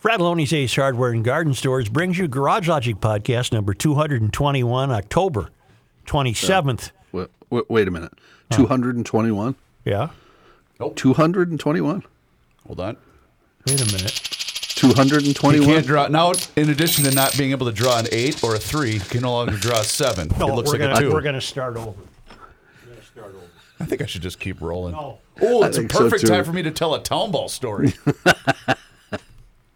Frattallone's Ace Hardware and Garden Stores brings you Garage Logic Podcast number 221, October 27th. Wait, wait, wait a minute. 221? Yeah? Nope. 221? Hold on. Wait a minute. 221? He can't draw now. In addition to not being able to draw an eight or a three, he can no longer draw a seven. No, it looks we're like gonna, a 2 We're going to start over. Gonna start over. I think I should just keep rolling. No. Oh, it's a think so, perfect time for me to tell a town ball story.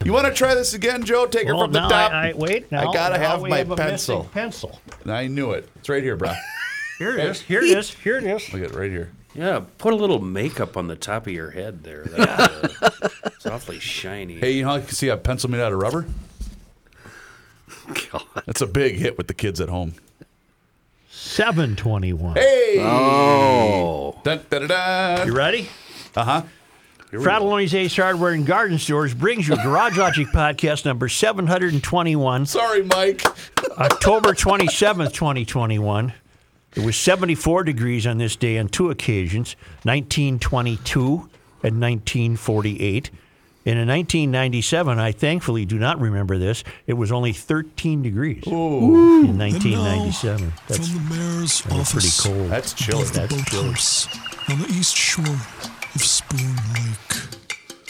you want to try this again, Joe? Take her Well, from the top. I, I, wait. Now, I gotta now have we my a pencil. pencil. I knew it. It's right here, bro. Here it is. Here it is. Here it is. Look at it right here. Yeah, put a little makeup on the top of your head there. That, uh, it's awfully shiny. Hey, you know, you can see a pencil made out of rubber. God. That's a big hit with the kids at home. 721. Hey! Oh. Dun, dun, dun, dun. You ready? Uh huh. Frattallone's Ace Hardware and Garden Stores brings you Garage Logic Podcast number 721, Sorry, Mike. October 27th, 2021. It was 74 degrees on this day on two occasions, 1922 and 1948. And in 1997, I thankfully do not remember this, it was only 13 degrees in 1997. That's from the mayor's that's pretty office cold. That's chilly. the That's chilly. on the east shore of Spoon Lake.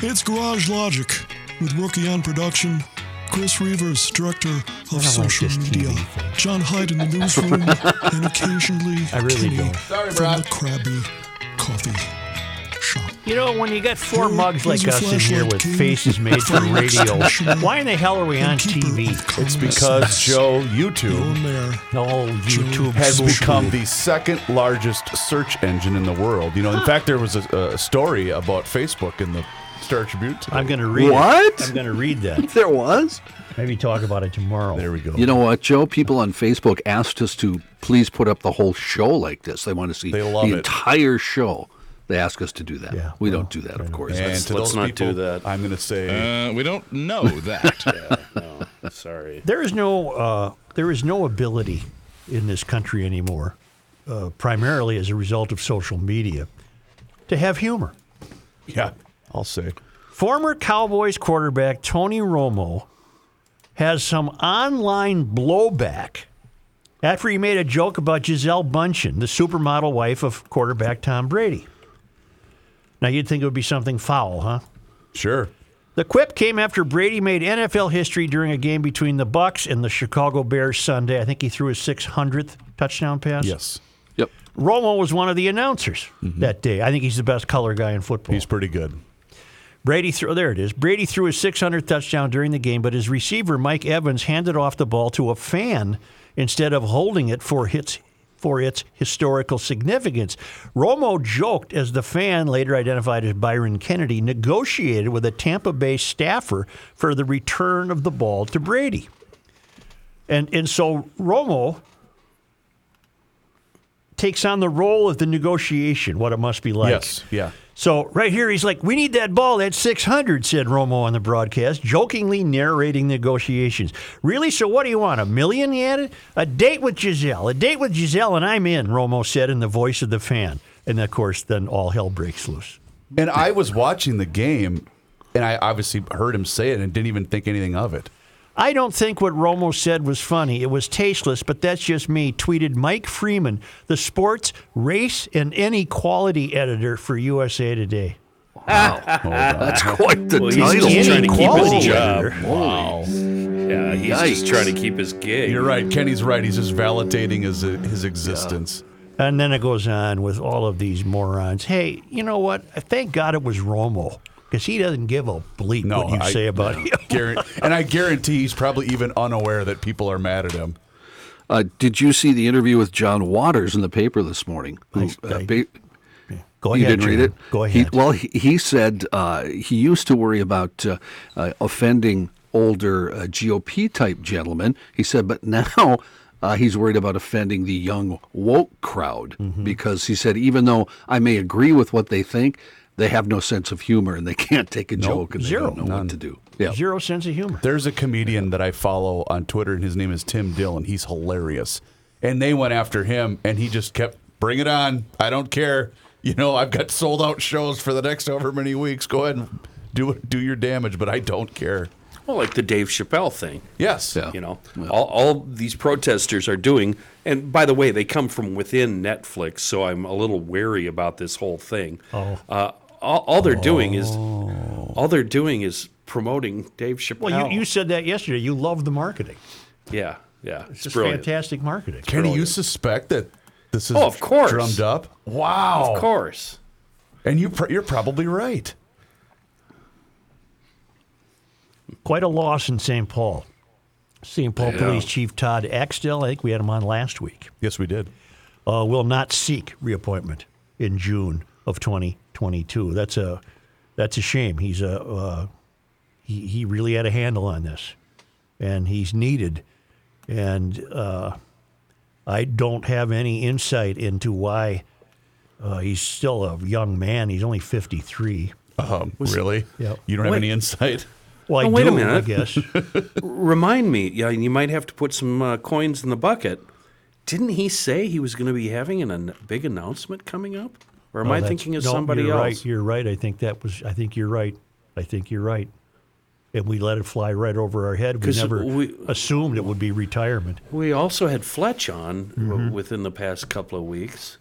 It's Garage Logic with Rookie on production, Chris Reavers, director of don't like social TV media. John Hyde in the newsroom, and occasionally I really Kenny don't. Sorry, from brah. the Krabby Coffee Shop. You know, when you got four Here mugs like us in here with King. faces made for radio, why in the hell are we on TV? It's because. Joe Your YouTube mayor, YouTube has become the second largest search engine in the world. You know, in fact, there was a, a story about Facebook in the Star Tribune. Today. I'm going to read What? it. I'm going to read that. There was? Maybe talk about it tomorrow. There we go. You know what, Joe? People on Facebook asked us to please put up the whole show like this. They want to see They love the it. entire show. They ask us to do that. Yeah, we well, don't do that, of course. and That's- to let's those not people, do that. I'm going to say Uh, we don't know that. Yeah, no, sorry. There is no uh, there is no ability in this country anymore, uh, primarily as a result of social media, to have humor. yeah, I'll say. Former Cowboys quarterback Tony Romo has some online blowback after he made a joke about Gisele Bündchen, the supermodel wife of quarterback Tom Brady. Now you'd think it would be something foul, huh? Sure. The quip came after Brady made NFL history during a game between the Bucs and the Chicago Bears Sunday. I think he threw his 600th touchdown pass. Yes, Yep. Romo was one of the announcers mm-hmm. that day. I think he's the best color guy in football. he's pretty good. Brady threw there it is. Brady threw his 600th touchdown during the game, but his receiver Mike Evans handed off the ball to a fan instead of holding it for its for its historical significance. Romo joked as the fan, later identified as Byron Kennedy, negotiated with a Tampa Bay staffer for the return of the ball to Brady. And and so Romo takes on the role of the negotiation, what it must be like. yes, yeah. So right here, he's like, "We need that ball. That's 600," said Romo on the broadcast, jokingly narrating negotiations. Really? So what do you want? A million? He added. A date with Gisele. A date with Gisele, and I'm in. Romo said in the voice of the fan. And of course, then all hell breaks loose. And I was watching the game, and I obviously heard him say it and didn't even think anything of it. I don't think what Romo said was funny. It was tasteless, but that's just me, tweeted Mike Freeman, the sports, race, and inequality editor for USA Today. Wow. Ah. that's quite the Well, title. he's just trying to keep Inequality his job. editor. Wow. Yeah, he's just trying to keep his gig. You're right. Kenny's right. He's just validating his his existence. And then it goes on with all of these morons. Hey, you know what? Thank God it was Romo because he doesn't give a bleep No, what you I- say about him. And I guarantee he's probably even unaware that people are mad at him. Uh, did you see the interview with John Waters in the paper this morning? Who, I- uh, ba- Go you ahead, didn't read it. Go He, ahead. well, he, he said uh, he used to worry about uh, uh, offending older uh, GOP type gentlemen. He said, but now uh, he's worried about offending the young woke crowd Mm-hmm. because he said even though I may agree with what they think, they have no sense of humor and they can't take a joke and Zero. they don't know what to do. Yeah. Zero sense of humor. There's a comedian that I follow on Twitter, and his name is Tim Dillon. He's hilarious. And they went after him, and he just kept, bring it on. I don't care. You know, I've got sold out shows for the next however many weeks. Go ahead and do do your damage, but I don't care. Well, like the Dave Chappelle thing. Yes. Yeah. You know, all, all these protesters are doing, and by the way, they come from within Netflix, so I'm a little wary about this whole thing. Oh. Uh, all, all they're doing is, all they're doing is promoting Dave Chappelle. Well, you, you said that yesterday. You love the marketing. yeah, yeah, It's it's just brilliant. fantastic marketing. Kenny, you suspect that this is Oh, of course. drummed up? Wow. Of course. And you pr- you're probably right. Quite a loss in St. Paul. St. Paul Police Chief Todd Axtell, I think we had him on last week, Yes, we did. uh, will not seek reappointment in June of 2022. That's a that's a shame. He's a uh, he, he really had a handle on this, and he's needed. And uh, I don't have any insight into why uh, he's still a young man. He's only 53. Um, really? Yep. You don't have any insight? Well, I Oh, wait a do, I minute. guess. Remind me, yeah, you might have to put some uh, coins in the bucket. Didn't he say he was going to be having an, a big announcement coming up? Or am Oh, I thinking of no, somebody you're else? Right, you're right. I think that was. I think you're right. I think you're right. And we let it fly right over our head. We never we- assumed it would be retirement. We also had Fletch on Mm-hmm. within the past couple of weeks.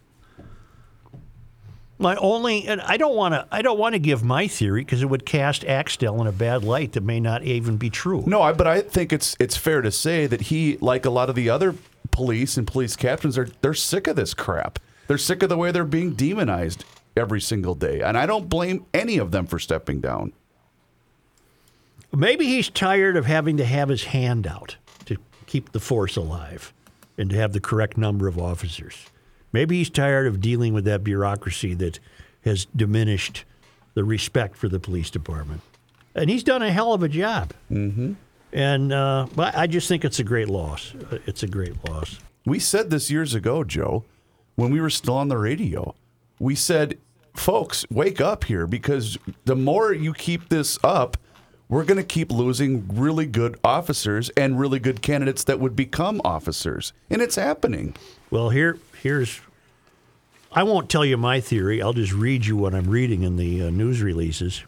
My only, and I don't want to. I don't want to give my theory because it would cast Axtell in a bad light that may not even be true. No, I, but I think it's it's fair to say that he, like a lot of the other police and police captains, are they're sick of this crap. They're sick of the way they're being demonized every single day, and I don't blame any of them for stepping down. Maybe he's tired of having to have his hand out to keep the force alive and to have the correct number of officers. Maybe he's tired of dealing with that bureaucracy that has diminished the respect for the police department. And he's done a hell of a job. Mm-hmm. And uh, but I just think it's a great loss. Uh, It's a great loss. We said this years ago, Joe, when we were still on the radio. We said, folks, wake up here because the more you keep this up, we're going to keep losing really good officers and really good candidates that would become officers. And it's happening. Well, here, here's. I won't tell you my theory. I'll just read you what I'm reading in the uh, news releases.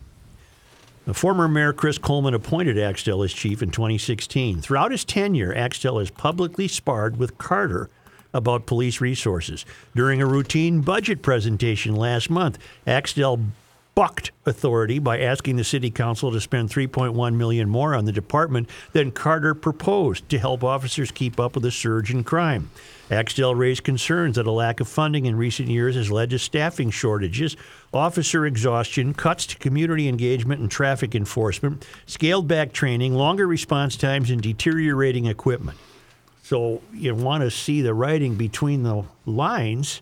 The former mayor Chris Coleman appointed Axtell as chief in 2016. Throughout his tenure, Axtell has publicly sparred with Carter about police resources. During a routine budget presentation last month, Axtell bucked authority by asking the city council to spend 3.1 million more on the department than Carter proposed to help officers keep up with the surge in crime. Axtell raised concerns that a lack of funding in recent years has led to staffing shortages, officer exhaustion, cuts to community engagement and traffic enforcement, scaled back training, longer response times, and deteriorating equipment. So you want to see the writing between the lines.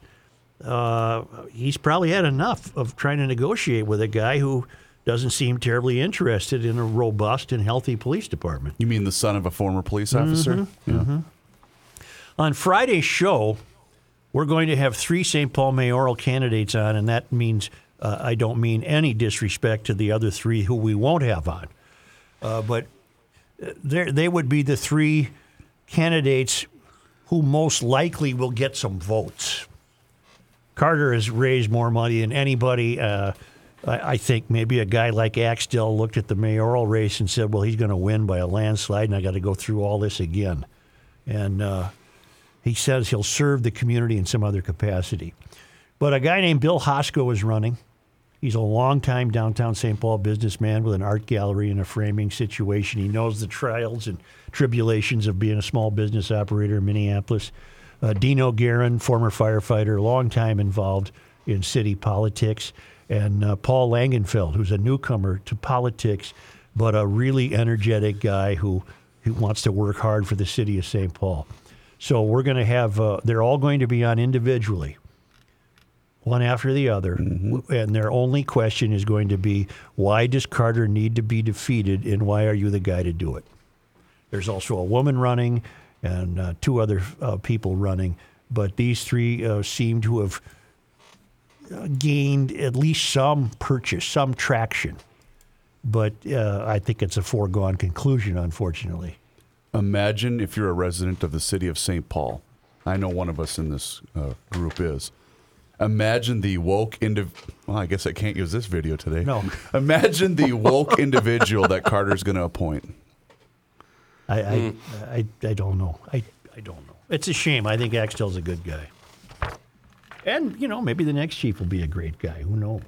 Uh, he's probably had enough of trying to negotiate with a guy who doesn't seem terribly interested in a robust and healthy police department. You mean the son of a former police officer? Yeah. On Friday's show, we're going to have three St. Paul mayoral candidates on, and that means uh, I don't mean any disrespect to the other three who we won't have on. Uh, but uh, they would be the three candidates who most likely will get some votes. Carter has raised more money than anybody. Uh, I, I think maybe a guy like Axtell looked at the mayoral race and said, well, he's going to win by a landslide, and I got to go through all this again. And uh, he says he'll serve the community in some other capacity. But a guy named Bill Hosko is running. He's a longtime downtown St. Paul businessman with an art gallery and a framing situation. He knows the trials and tribulations of being a small business operator in Minneapolis. Uh, Dino Guerin, former firefighter, long time involved in city politics. And uh, Paul Langenfeld, who's a newcomer to politics, but a really energetic guy who, who wants to work hard for the city of St. Paul. So we're going to have, uh, they're all going to be on individually one after the other, and their only question is going to be, why does Carter need to be defeated, and why are you the guy to do it? There's also a woman running and uh, two other uh, people running, but these three uh, seem to have uh, gained at least some purchase, some traction. But uh, I think it's a foregone conclusion, unfortunately. Imagine if you're a resident of the city of St. Paul. I know one of us in this uh, group is. Imagine the woke indiv. Well, I guess I can't use this video today. No. Imagine the woke individual that Carter's going to appoint. I, I, I, I don't know. I, I don't know. It's a shame. I think Axtell's a good guy. And, you know, maybe the next chief will be a great guy. Who knows?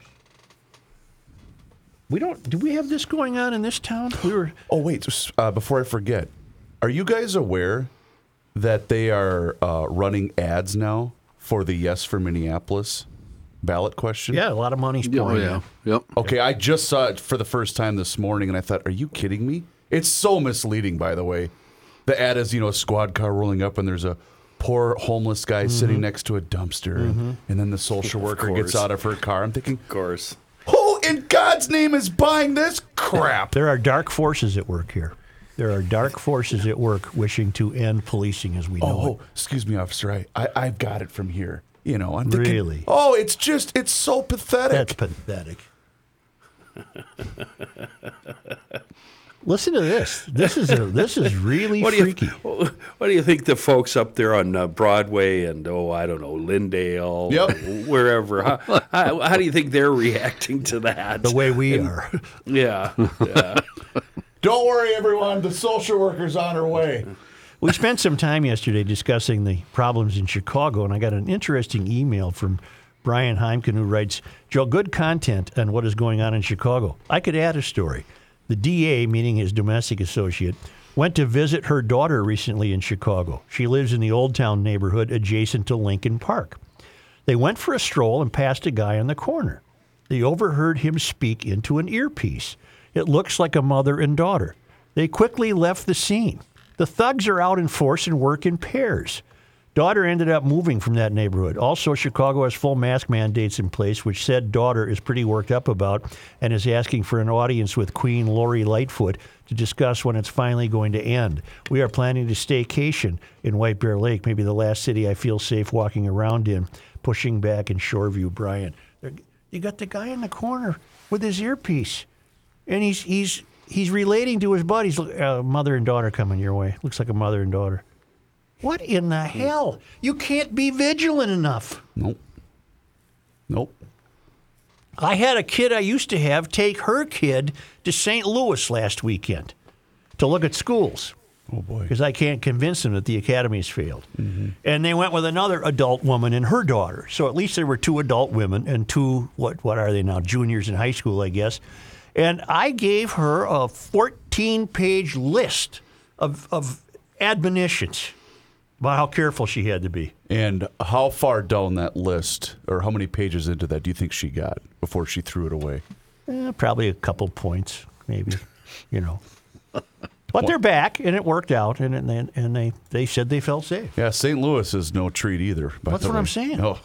We don't. Do we have this going on in this town? We were. Oh wait, uh, before I forget, are you guys aware that they are uh, running ads now for the Yes for Minneapolis ballot question? Yeah, a lot of money's Oh pouring yeah. in. Yep. Okay, I just saw it for the first time this morning, and I thought, "Are you kidding me?" It's so misleading. By the way, the ad is you know a squad car rolling up, and there's a poor homeless guy mm-hmm. sitting next to a dumpster, and, and then the social worker gets out of her car. I'm thinking, Of course. who in God's name is buying this crap? There are dark forces at work here. There are dark forces at work wishing to end policing as we know Oh, it. excuse me, officer. I, I I've got it from here. You know, I'm thinking, Really? Oh, it's just it's so pathetic. That's pathetic. Listen to this. This is a, this is really What do you freaky. What do you think the folks up there on uh, Broadway and oh I don't know Lyndale, Yep. wherever? How, how, how do you think they're reacting to that? the way we are. yeah, yeah. Don't worry, everyone. The social worker's on her way. We spent some time yesterday discussing the problems in Chicago, and I got an interesting email from Brian Heimken who writes, Joe, good content on what is going on in Chicago. I could add a story. The DA, meaning his domestic associate, went to visit her daughter recently in Chicago. She lives in the Old Town neighborhood adjacent to Lincoln Park. They went for a stroll and passed a guy on the corner. They overheard him speak into an earpiece. It looks like a mother and daughter. They quickly left the scene. The thugs are out in force and work in pairs. Daughter ended up moving from that neighborhood. Also, Chicago has full mask mandates in place, which said daughter is pretty worked up about and is asking for an audience with Queen Lori Lightfoot to discuss when it's finally going to end. We are planning to staycation in White Bear Lake, maybe the last city I feel safe walking around in, pushing back in Shoreview, Brian. You got the guy in the corner with his earpiece, and he's he's he's relating to his buddies. Uh, mother and daughter coming your way. Looks like a mother and daughter. What in the mm. hell? You can't be vigilant enough. Nope. Nope. I had a kid I used to have take her kid to St. Louis last weekend to look at schools Oh boy. because I can't convince them that the academy's failed. Mm-hmm. And they went with another adult woman and her daughter. So at least there were two adult women and two what what are they now? Juniors in high school, I guess. And I gave her a 14-page list of of admonitions about how careful she had to be. And how far down that list, or how many pages into that, do you think she got before she threw it away? Eh, probably a couple points, maybe. you know. But they're back, and it worked out, and and, and they, they said they felt safe. Yeah, St. Louis is no treat either. by That's what way. I'm saying. Oh,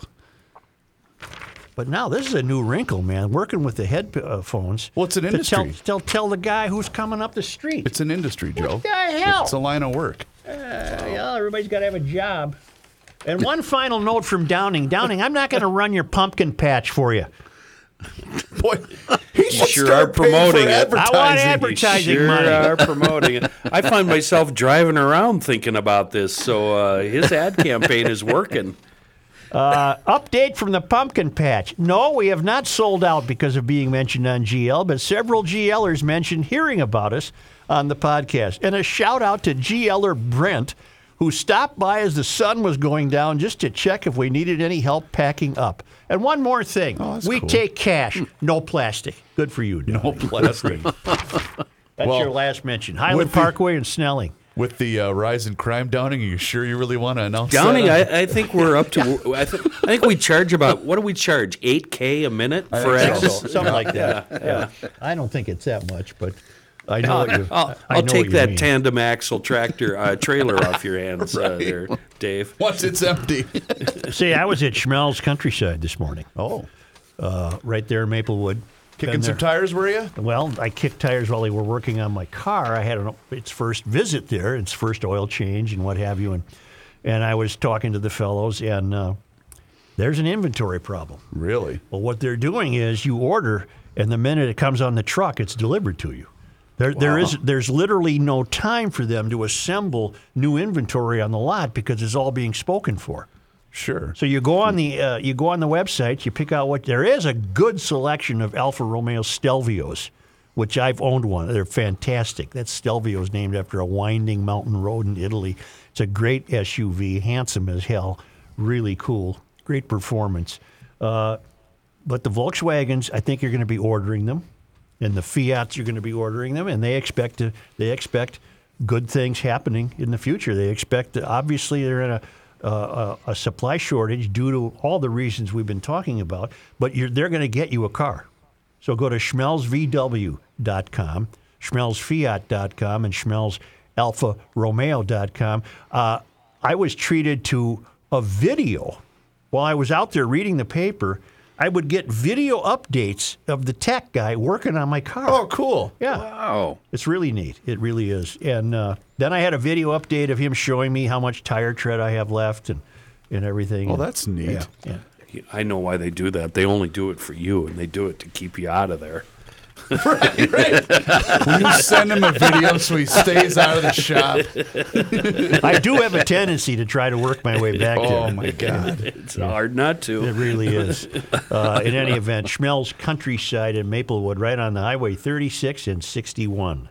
But now this is a new wrinkle, man. Working with the headphones. Well, it's an industry. Tell, tell, tell the guy who's coming up the street. it's an industry, Joe. What the hell? It's a line of work. Yeah, everybody's got to have a job. And one final note from Downing. Downing, I'm not going to run your pumpkin patch for you. Boy, he should sure start are promoting it. for I want advertising. advertising sure money. are promoting it. I find myself driving around thinking about this. So uh, his ad campaign is working. Update from the pumpkin patch. No, we have not sold out because of being mentioned on GL, but several GLers mentioned hearing about us on the podcast. And a shout out to GLer Brent, who stopped by as the sun was going down just to check if we needed any help packing up. And one more thing Oh, we cool. take cash, no plastic. Good for you, No plastic. That's Well, your last mention. Highland with the- Parkway and Snelling. With the uh, rise in crime, Downing, are you sure you really want to announce Downing, that? I, I think we're up to. I, th- I think we charge about what do we charge? Eight k a minute for think ads. so. Something like that. Yeah. I don't think it's that much, but I know. what you, I'll, I I'll know take what you that mean. tandem axle tractor uh, trailer off your hands uh, there, Dave. Once it's empty. See, I was at Schmelz Countryside this morning, Oh. uh, right there in Maplewood. Kicking some tires, were you? Well, I kicked tires while they were working on my car. I had an, its first visit there, its first oil change and what have you, and and I was talking to the fellows, and uh, there's an inventory problem. Really? Well, what they're doing is you order, and the minute it comes on the truck, it's delivered to you. There, there is there's literally no time for them to assemble new inventory on the lot because it's all being spoken for. Sure. So you go on the uh, you go on the website, you pick out what there is a good selection of Alfa Romeo Stelvios, which I've owned one. They're fantastic. That Stelvio is named after a winding mountain road in Italy. It's a great SUV, handsome as hell, really cool, great performance. Uh, but the Volkswagens, I think you're going to be ordering them, and the Fiats, you're going to be ordering them, and they expect to they expect good things happening in the future. They expect obviously they're in a a, a supply shortage due to all the reasons we've been talking about, but they're going to get you a car. So go to schmelzvw.com, schmelzfiat.com, and schmelzalfaromeo.com. Uh, I was treated to a video while I was out there reading the paper. I would get video updates of the tech guy working on my car. Oh, cool. Yeah. Wow. It's really neat. It really is. And uh, then I had a video update of him showing me how much tire tread I have left and, and everything. Oh, And- that's neat. Yeah, yeah. I know why they do that. They only do it for you, and they do it to keep you out of there. right, right. Will you send him a video so he stays out of the shop? I do have a tendency to try to work my way back Oh there. my God. It's hard not to. It really is. Uh, in any event, Schmelz Countryside in Maplewood, right on the Highway 36 and 61.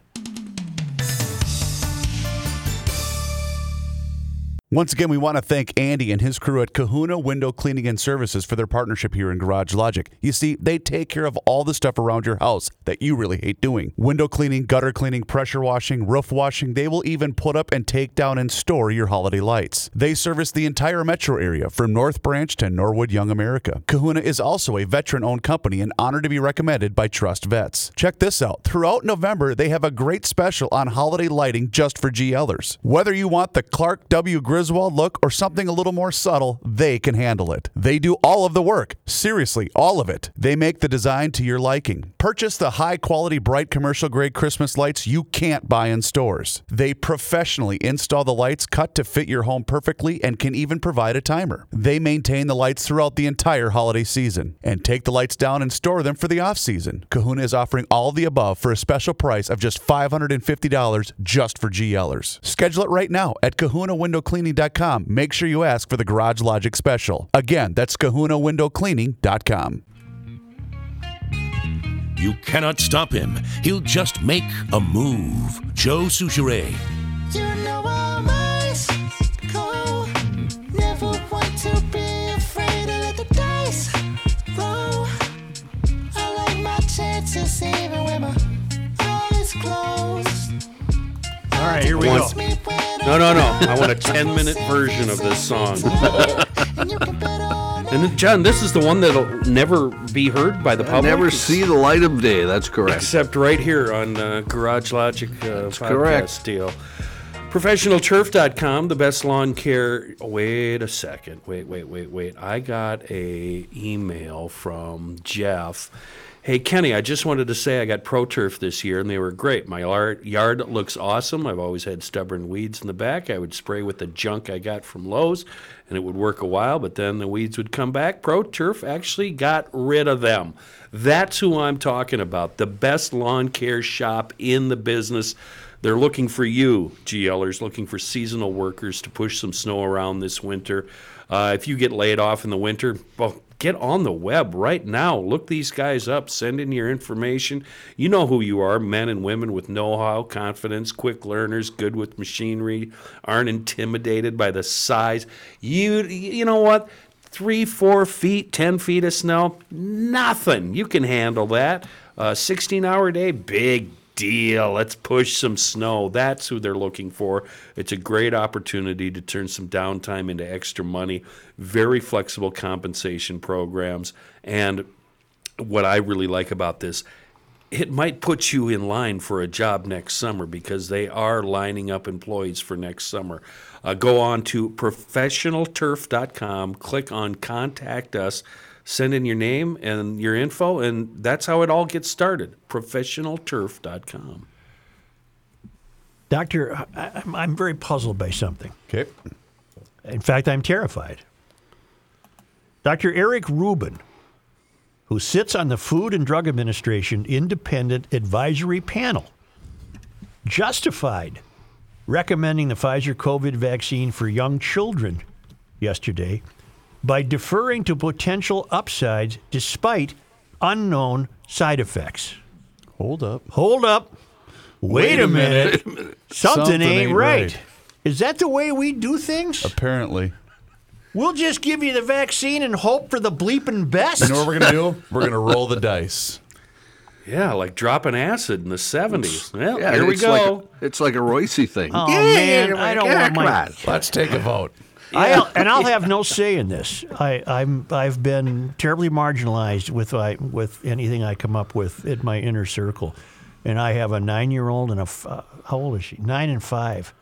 Once again, we want to thank Andy and his crew at Kahuna Window Cleaning and Services for their partnership here in Garage Logic. You see, they take care of all the stuff around your house that you really hate doing window cleaning, gutter cleaning, pressure washing, roof washing. They will even put up and take down and store your holiday lights. They service the entire metro area from North Branch to Norwood, Young America. Kahuna is also a veteran owned company and honored to be recommended by Trust Vets. Check this out. Throughout November, they have a great special on holiday lighting just for GLers. Whether you want the Clark W. Griswold look or something a little more subtle, they can handle it. They do all of the work. Seriously, all of it. They make the design to your liking. Purchase the high quality, bright commercial grade Christmas lights you can't buy in stores. They professionally install the lights cut to fit your home perfectly and can even provide a timer. They maintain the lights throughout the entire holiday season and take the lights down and store them for the off season. Kahuna is offering all of the above for a special price of just $550 just for GLers. Schedule it right now at kahunawindowcleaning.com. Make sure you ask for the Garage Logic special. Again, that's kahunawindowcleaning.com. You cannot stop him. He'll just make a move. Joe Soucheray. You know No, no, no. I want a 10 minute version of this song. And you can bet on And John, this is the one that'll never be heard by the public. Never see the light of day. That's correct. Except right here on uh, Garage Logic uh, podcast correct. deal. ProfessionalTurf.com, the best lawn care. Wait a second. Wait, wait, wait, wait. I got a email from Jeff. Hey Kenny, I just wanted to say I got ProTurf this year and they were great. My yard, looks awesome. I've always had stubborn weeds in the back. I would spray with the junk I got from Lowe's and it would work a while, but then the weeds would come back. ProTurf actually got rid of them. That's who I'm talking about. The best lawn care shop in the business. They're looking for you, GLers, looking for seasonal workers to push some snow around this winter. Uh, if you get laid off in the winter, well, get on the web right now. Look these guys up. Send in your information. You know who you are men and women with know how, confidence, quick learners, good with machinery, aren't intimidated by the size. You, you know what? Three, four feet, 10 feet of snow, nothing. You can handle that. Uh, 16 hour day, big deal. Let's push some snow. That's who they're looking for. It's a great opportunity to turn some downtime into extra money. Very flexible compensation programs. And what I really like about this, it might put you in line for a job next summer because they are lining up employees for next summer. Uh, go on to professionalturf.com, click on contact us, send in your name and your info, and that's how it all gets started. Professionalturf.com. Doctor, I, I'm, I'm very puzzled by something. Okay. In fact, I'm terrified. Dr. Eric Rubin, who sits on the Food and Drug Administration Independent Advisory Panel, justified recommending the Pfizer COVID vaccine for young children yesterday by deferring to potential upsides despite unknown side effects. Hold up. Hold up. Wait, a minute. Something, Something ain't, ain't right. right. Is that the way we do things? Apparently. We'll just give you the vaccine and hope for the bleeping best. You know what we're going to do? We're going to roll the dice. Yeah, like dropping acid in the 70s. Well, Yeah, here we go. Like a, it's like a Royce thing. Oh man, I don't want my. my. Let's take a vote. I, and I'll have no say in this. I, I'm I've been terribly marginalized with I, with anything I come up with in my inner circle, and I have a nine year old and a f- uh, how old is she? Nine and five.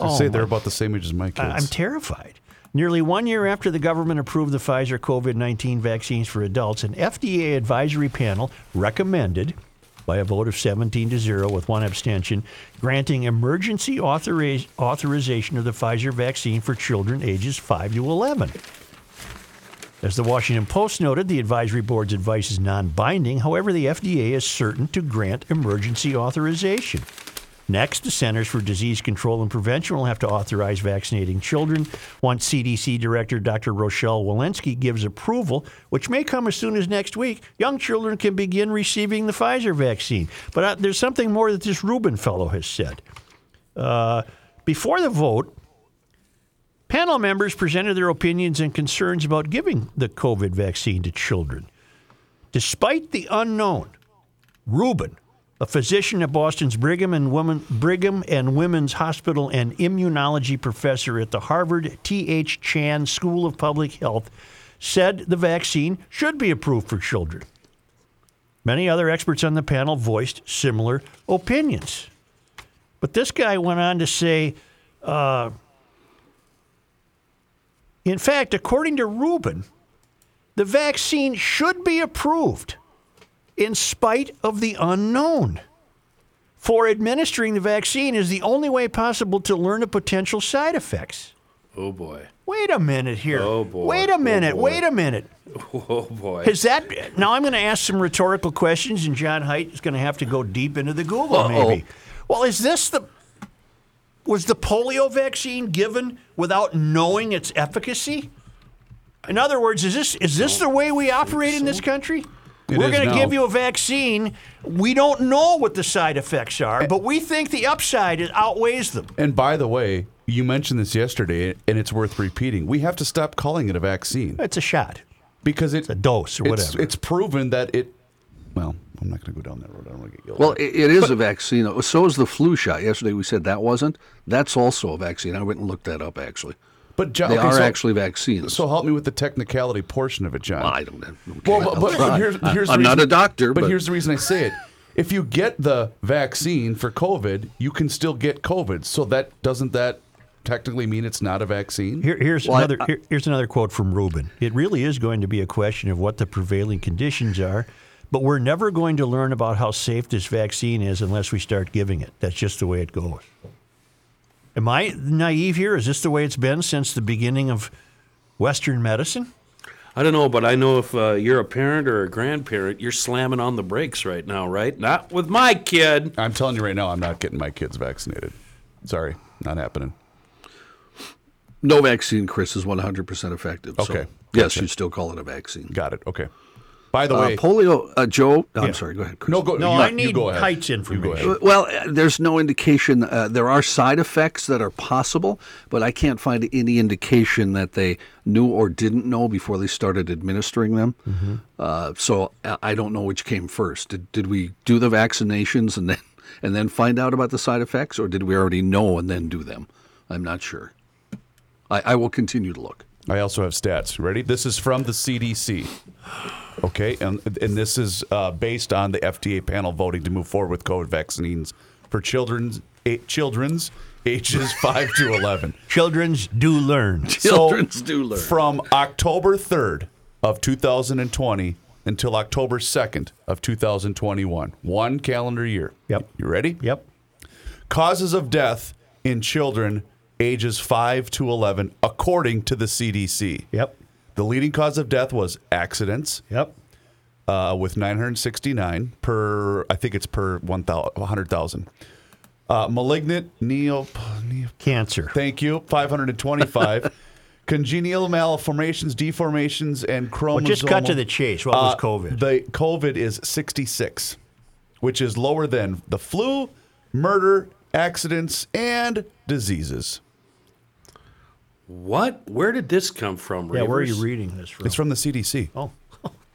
I Oh, say they're my- about the same age as my kids. I- I'm terrified. Nearly one year after the government approved the Pfizer COVID 19 vaccines for adults, an FDA advisory panel recommended, by a vote of 17 to 0 with one abstention, granting emergency authoriz- authorization of the Pfizer vaccine for children ages 5 to 11. As the Washington Post noted, the advisory board's advice is non binding. However, the FDA is certain to grant emergency authorization. Next, the Centers for Disease Control and Prevention will have to authorize vaccinating children. Once CDC Director Dr. Rochelle Walensky gives approval, which may come as soon as next week, young children can begin receiving the Pfizer vaccine. But uh, there's something more that this Rubin fellow has said. Uh, before the vote, panel members presented their opinions and concerns about giving the COVID vaccine to children. Despite the unknown, Rubin, a physician at Boston's Brigham and Women, Brigham and Women's Hospital and immunology professor at the Harvard T.H. Chan School of Public Health, said the vaccine should be approved for children. Many other experts on the panel voiced similar opinions. But this guy went on to say, uh, in fact, according to Rubin, the vaccine should be approved in spite of the unknown. For administering the vaccine is the only way possible to learn the potential side effects. oh, boy. Wait a minute here. Oh, boy. Wait a Oh, minute. boy. Wait a minute. Oh, boy. Is that now? I'm going to ask some rhetorical questions, and John Height is going to have to go deep into the Google. Uh-oh. Maybe. Well, is this the was the polio vaccine given without knowing its efficacy? In other words, is this is this the way we operate in this country? It We're going to give you a vaccine. We don't know what the side effects are, but we think the upside is- outweighs them. And by the way, you mentioned this yesterday, and it's worth repeating. We have to stop calling it a vaccine It's a shot. because it's a dose or whatever. It's proven that it. Well, I'm not going to go down that road. I don't want to get yelled Well, it, it is a vaccine. So is the flu shot. Yesterday we said that wasn't. That's also a vaccine. I went and looked that up actually. But John, They okay, are so- actually vaccines. So help me with the technicality portion of it, John. I don't know. Okay, Well, but, I'll but, try. but here's, here's the I'm not reason- a doctor, but, but, here's the reason I say it. If you get the vaccine for COVID, you can still get COVID. So that doesn't that technically mean it's not a vaccine? Here, here's Well, I- another. here- here's another quote from Rubin. It really is going to be a question of what the prevailing conditions are, but we're never going to learn about how safe this vaccine is unless we start giving it. That's just the way it goes. Am I naive here? Is this the way it's been since the beginning of Western medicine? I don't know, but I know if uh, you're a parent or a grandparent, you're slamming on the brakes right now, right? Not with my kid. I'm telling you right now, I'm not getting my kids vaccinated. Sorry, not happening. no vaccine, Chris, is 100% effective. so Okay, yes, gotcha. you still call it a vaccine. Got it. Okay. By the Uh, way, polio, uh, Joe. I'm sorry. Go ahead. Chris. no, go. No, you, I you need go ahead. Height's You go information. Well, uh, there's no indication. Uh, there are side effects that are possible, but I can't find any indication that they knew or didn't know before they started administering them. Mm-hmm. Uh, so I- I don't know which came first. Did, did we do the vaccinations and then and then find out about the side effects, or did we already know and then do them? I'm not sure. I, I will continue to look. I also have stats. Ready? This is from the CDC. Okay, and and this is uh, based on the FDA panel voting to move forward with COVID vaccines for children's eh, children's ages five to eleven. Children's do learn. Children's do learn. From October third of 2020 until October second of 2021, one calendar year. Yep. You ready? Yep. Causes of death in children ages 5 to 11, according to the CDC. Yep. The leading cause of death was accidents Yep. uh, with 969 per, I think it's per 100,000. Uh, malignant neo, neo, Cancer. thank you, 525. Congenital malformations, deformations, and Well, chromosomal. just cut to the chase. What was Uh, COVID? The COVID is 66, which is lower than the flu, murder, accidents, and diseases. What? Where did this come from? yeah, where are you reading this from? It's from the CDC. Oh,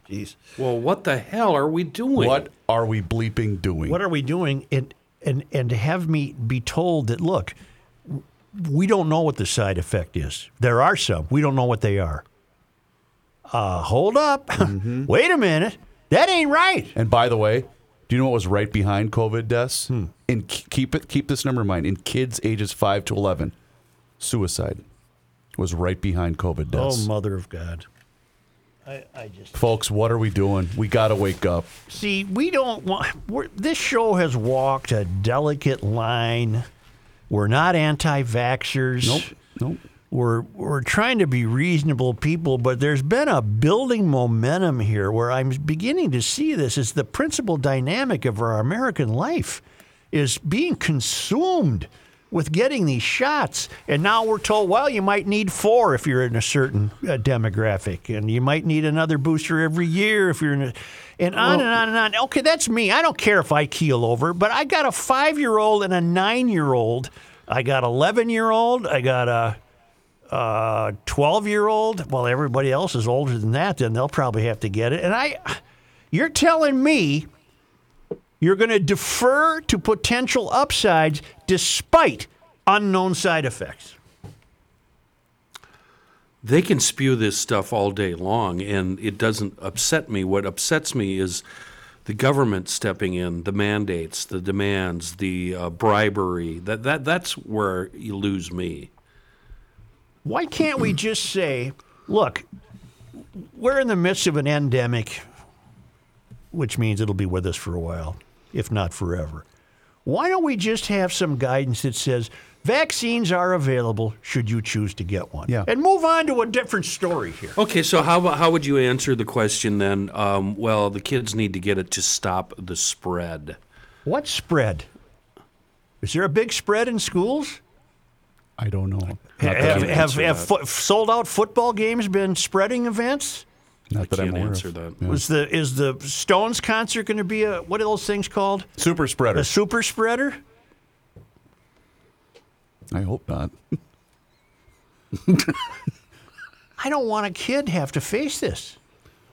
jeez. Well, what the hell are we doing? What are we bleeping doing? What are we doing? And and and to have me be told that look, we don't know what the side effect is. There are some. We don't know what they are. Uh, hold up. Mm-hmm. Wait a minute. That ain't right. and by the way, do you know what was right behind COVID deaths? Hmm. In keep it keep this number in mind. In kids ages five to eleven, suicide was right behind COVID oh, deaths. Oh, mother of God. I, I just Folks, what are we doing? We got to wake up. see. We don't want. We're, this show has walked a delicate line. We're not anti-vaxxers. Nope. Nope. we're we're trying to be reasonable people, but there's been a building momentum here where I'm beginning to see this as the principal dynamic of our American life is being consumed with getting these shots. And now we're told, well, you might need four if you're in a certain uh, demographic, and you might need another booster every year if you're in a. And on and on and on. Okay, that's me. I don't care if I keel over, but I got a five year old and a nine year old. I got 11 year old. I got a uh, 12 year old. Well, everybody else is older than that, then they'll probably have to get it. And I, you're telling me you're going to defer to potential upsides despite unknown side effects. They can spew this stuff all day long, and it doesn't upset me. What upsets me is the government stepping in, the mandates, the demands, the uh, bribery. That, that that's where you lose me. Why can't we just say, look, we're in the midst of an endemic, which means it'll be with us for a while, if not forever. Why don't we just have some guidance that says vaccines are available should you choose to get one? Yeah. And move on to a different story here. Okay, so how how would you answer the question then? Um, well, the kids need to get it to stop the spread. What spread? Is there a big spread in schools? I don't know. Not Have, have, have, fo- sold out football games been spreading events? Not that I'm Can't aware answer of. that. Yeah. Was the is the Stones concert going to be a what are those things called? Super spreader. A super spreader? I hope not. I don't want a kid to have to face this.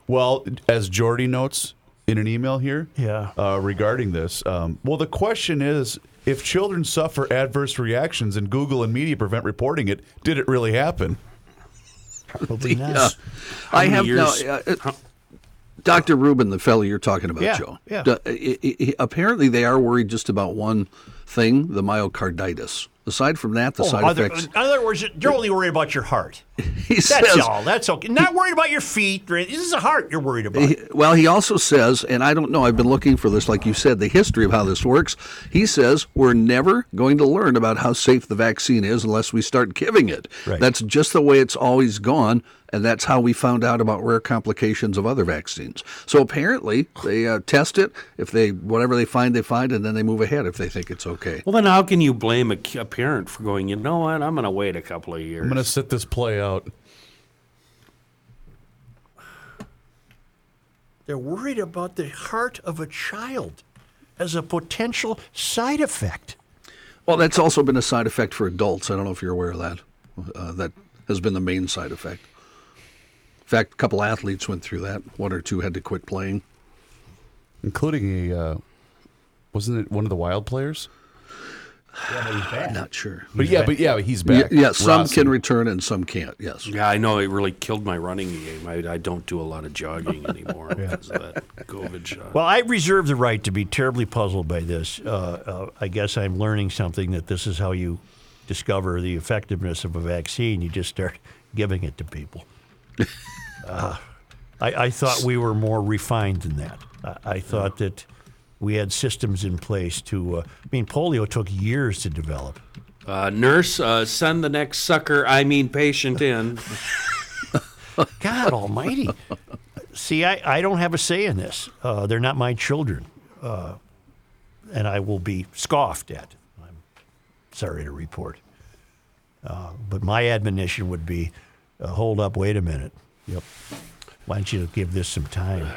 Well, as Jordy notes in an email here, Yeah. uh, regarding this, um, well, the question is, if children suffer adverse reactions and Google and media prevent reporting it, did it really happen? Probably not. Yeah. I have years- now. Uh, uh, Dr. Rubin, the fellow you're talking about, Yeah, Joe. yeah. apparently, they are worried just about one thing: the myocarditis. Aside from that, the Oh, side other- effects. in other words, you're only worried about your heart. He That's says, all. That's okay. Not worried about your feet. This is a heart you're worried about. He- well, he also says, and I don't know, I've been looking for this, like you said, the history of how this works. He says we're never going to learn about how safe the vaccine is unless we start giving it. Right. That's just the way it's always gone, and that's how we found out about rare complications of other vaccines. So apparently, they uh, test it. If they whatever they find, they find, and then they move ahead if they think it's okay. Well, then how can you blame a, a parent for going, you know what, I'm going to wait a couple of years? I'm going to sit this play out. They're worried about the heart of a child as a potential side effect. Well, that's also been a side effect for adults. I don't know if you're aware of that. Uh, that has been the main side effect. In fact, a couple athletes went through that. One or two had to quit playing. including a uh, wasn't it one of the wild players Yeah, but he's back. Not sure. But yeah, but yeah, he's Yeah, back. yeah, some Rossi. can return and some can't. Yes. Yeah, I know it really killed my running game. I, I don't do a lot of jogging anymore because of that COVID shot. Well, I reserve the right to be terribly puzzled by this. Uh, uh, I guess I'm learning something that this is how you discover the effectiveness of a vaccine. You just start giving it to people. Uh, I, I thought we were more refined than that. I, I thought that we had systems in place to. Uh, I mean, polio took years to develop. Uh, nurse, uh, send the next sucker, I mean patient in. God Almighty! See, I, I don't have a say in this. Uh, they're not my children, uh, and I will be scoffed at. I'm sorry to report. Uh, but my admonition would be, Uh, hold up, wait a minute. Yep. Why don't you give this some time?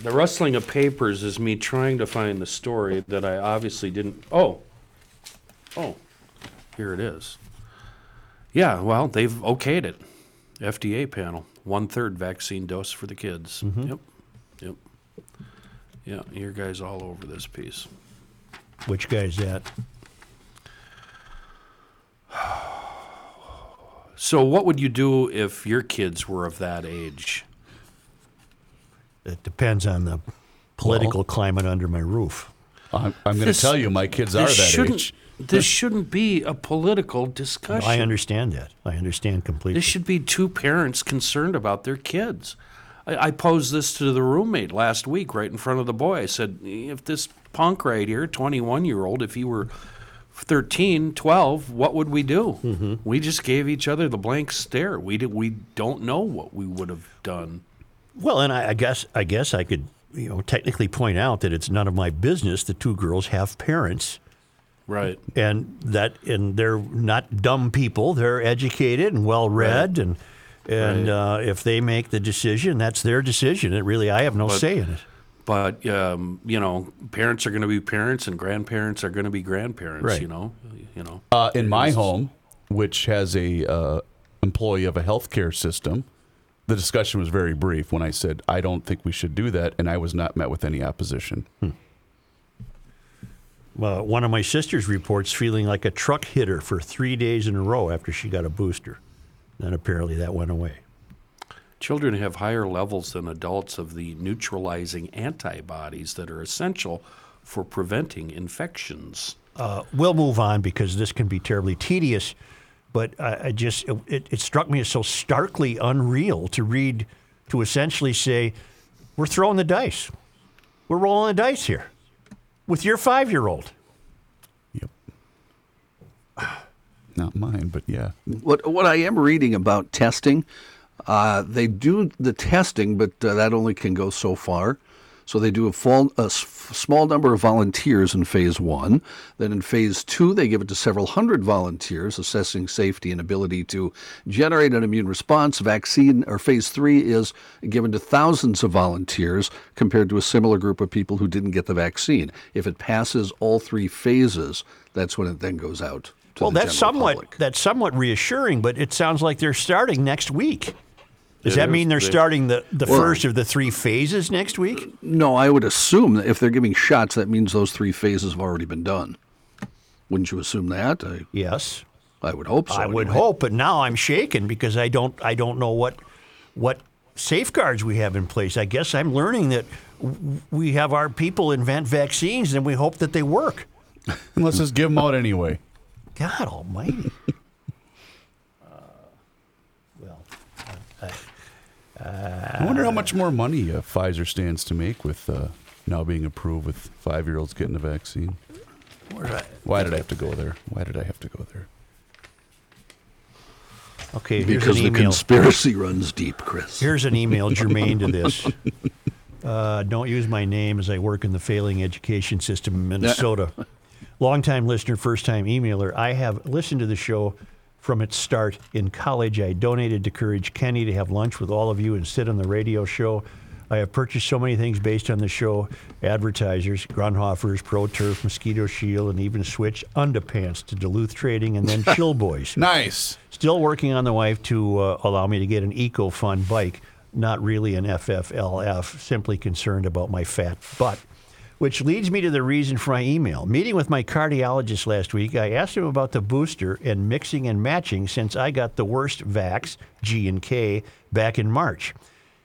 The rustling of papers is me trying to find the story that I obviously didn't. Oh, oh, here it is. Yeah, well, they've okayed it. FDA panel, one third vaccine dose for the kids. Mm-hmm. Yep, yep, yeah. Your guys all over this piece. Which guy's that? So, what would you do if your kids were of that age? It depends on the political climate under my roof. I'm, I'm going to tell you, my kids are that This shouldn't. age. This shouldn't be a political discussion. I understand that. I understand completely. This should be two parents concerned about their kids. I, I posed this to the roommate last week, right in front of the boy. I said, if this punk right here, 21 year old, if he were 13, 12, what would we do? Mm-hmm. We just gave each other the blank stare. We, did, we don't know what we would have done. Well, and I, I guess I guess I could, you know, technically point out that it's none of my business. The two girls have parents, Right. and that and they're not dumb people. They're educated and well read, and and uh, if they make the decision, that's their decision. It really, I have no But- say in it. But, um, you know, parents are going to be parents and grandparents are going to be grandparents, Right. you know? You know. Uh, in my home, which has a uh, employee of a healthcare system, the discussion was very brief when I said I don't think we should do that, and I was not met with any opposition. Well, one of my sisters reports feeling like a truck hit her for three days in a row after she got a booster. Then apparently that went away. Children have higher levels than adults of the neutralizing antibodies that are essential for preventing infections. Uh, we'll move on because this can be terribly tedious. But I, I just it, it struck me as so starkly unreal to read to essentially say we're throwing the dice, we're rolling the dice here with your five year old. Yep. Not mine, but yeah. What what I am reading about testing, uh, they do the testing, but uh, that only can go so far. So they do a, s- small number of volunteers in phase one. Then in phase two, they give it to several hundred volunteers, assessing safety and ability to generate an immune response. Vaccine or phase three is given to thousands of volunteers compared to a similar group of people who didn't get the vaccine. If it passes all three phases, that's when it then goes out. To well, the that's somewhat public. that's somewhat reassuring, but it sounds like they're starting next week. Does It that is. mean they're They- starting the, the Well- first of the three phases next week? No, I would assume that if they're giving shots, that means those three phases have already been done. Wouldn't you assume that? I, Yes. I would hope so. I would hope, but now I'm shaken because I don't I don't know what what safeguards we have in place. I guess I'm learning that we have our people invent vaccines and we hope that they work. Let's just give them out anyway. God Almighty. well, I wonder how much more money uh, Pfizer stands to make with uh, now being approved with five year olds getting the vaccine. Why did I have to go there? Why did I have to go there? okay. Here's Because an the email. conspiracy runs deep, Chris. Here's an email germane to this. Uh, don't use my name as I work in the failing education system in Minnesota. Longtime listener, first time emailer. I have listened to the show from its start in college. I donated to Courage Kenny to have lunch with all of you and sit on the radio show. I have purchased so many things based on the show advertisers, Grunhoffers, Pro Turf, Mosquito Shield, and even switch underpants to Duluth Trading and then Chill Boys. Nice. Still working on the wife to uh, allow me to get an Eco Fun bike. Not really an FFLF, simply concerned about my fat butt. Which leads me to the reason for my email. Meeting with my cardiologist last week, I asked him about the booster and mixing and matching since I got the worst vax, J and J, back in March.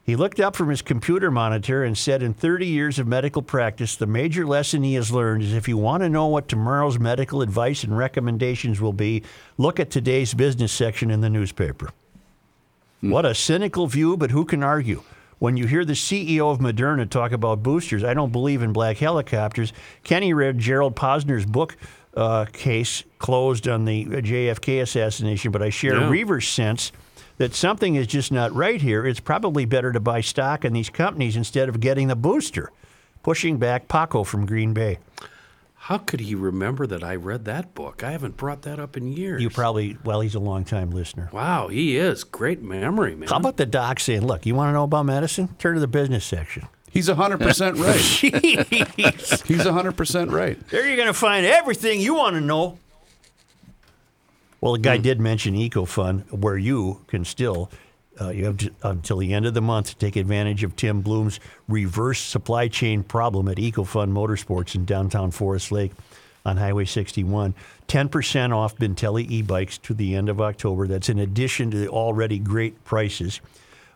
He looked up from his computer monitor and said, In 30 years of medical practice, the major lesson he has learned is if you want to know what tomorrow's medical advice and recommendations will be, look at today's business section in the newspaper. Hmm. What a cynical view, but who can argue? When you hear the CEO of Moderna talk about boosters, I don't believe in black helicopters. Kenny read Gerald Posner's book uh, case closed on the JFK assassination, but I share Yeah. Reaver's sense that something is just not right here. It's probably better to buy stock in these companies instead of getting the booster. Pushing back Paco from Green Bay. How could he remember that I read that book? I haven't brought that up in years. You probably, well, he's a long-time listener. Wow, he is. Great memory, man. How about the doc saying, look, you want to know about medicine? Turn to the business section. He's 100% right. Jeez. He's 100% right. There you're going to find everything you want to know. Well, the guy Hmm. did mention EcoFund, where you can still, uh, you have to, until the end of the month to take advantage of Tim Bloom's reverse supply chain problem at EcoFund Motorsports in downtown Forest Lake on Highway 61. 10% off Bintelli e-bikes to the end of October. That's in addition to the already great prices.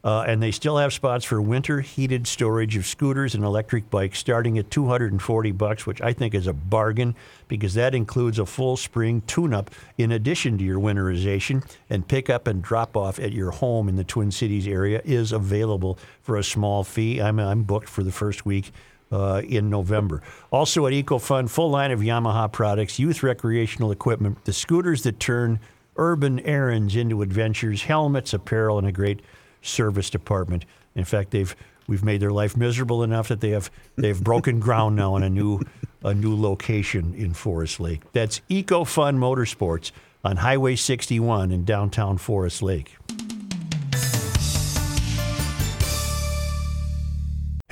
Uh, and they still have spots for winter heated storage of scooters and electric bikes starting at 240 bucks, which I think is a bargain because that includes a full spring tune-up in addition to your winterization and pickup and drop off at your home in the Twin Cities area is available for a small fee. I'm, I'm booked for the first week uh, in November. Also at EcoFund, full line of Yamaha products, youth recreational equipment, the scooters that turn urban errands into adventures, helmets, apparel, and a great service department. In fact, they've we've made their life miserable enough that they have they've broken ground now on a new a new location in Forest Lake. That's EcoFund Motorsports on Highway 61 in downtown Forest Lake.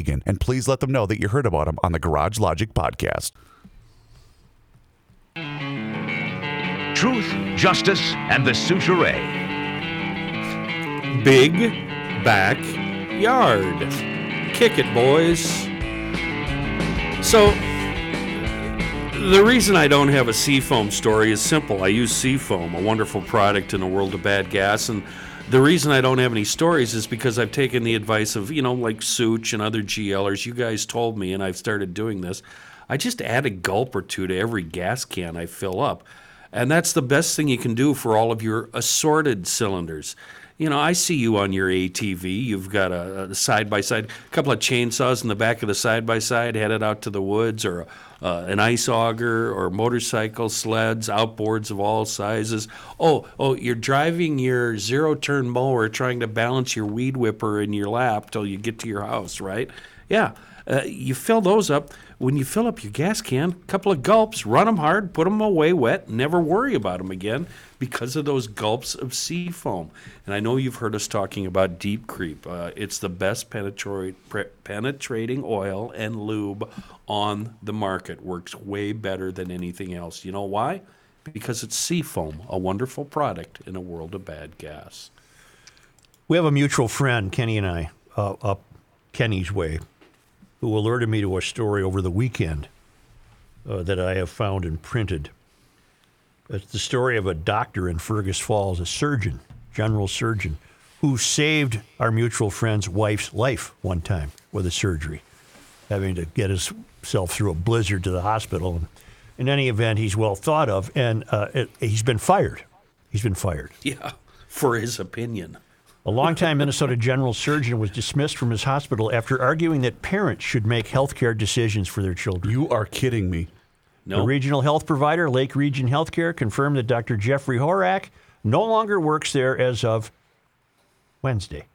Eagan. And please let them know that you heard about them on the Garage Logic podcast. Truth, justice, and the suture. Big back yard. Kick it, boys. So, the reason I don't have a Seafoam story is simple. I use Seafoam, a wonderful product in a world of bad gas, and the reason I don't have any stories is because I've taken the advice of, you know, like Such and other GLers. You guys told me, and I've started doing this. I just add a gulp or two to every gas can I fill up. And that's the best thing you can do for all of your assorted cylinders. You know, I see you on your ATV. You've got a side by side, a couple of chainsaws in the back of the side by side, headed out to the woods, or uh, an ice auger, or motorcycle sleds, outboards of all sizes. Oh, oh, you're driving your zero turn mower, trying to balance your weed whipper in your lap till you get to your house, right? Yeah, uh, you fill those up. When you fill up your gas can, a couple of gulps, run them hard, put them away wet, never worry about them again because of those gulps of sea foam. And I know you've heard us talking about Deep Creep. Uh, it's the best penetrating oil and lube on the market. Works way better than anything else. You know why? Because it's sea foam, a wonderful product in a world of bad gas. We have a mutual friend, Kenny and I, uh, up Kenny's way, who alerted me to a story over the weekend uh, that I have found and printed. It's the story of a doctor in Fergus Falls, a surgeon, general surgeon, who saved our mutual friend's wife's life one time with a surgery, having to get himself through a blizzard to the hospital. And in any event, he's well thought of, and uh, it, he's been fired. He's been fired. Yeah, for his opinion. A longtime Minnesota general surgeon was dismissed from his hospital after arguing that parents should make health care decisions for their children. You are kidding me. The regional health provider, Lake Region Healthcare, confirmed that Dr. Jeffrey Horak no longer works there as of Wednesday.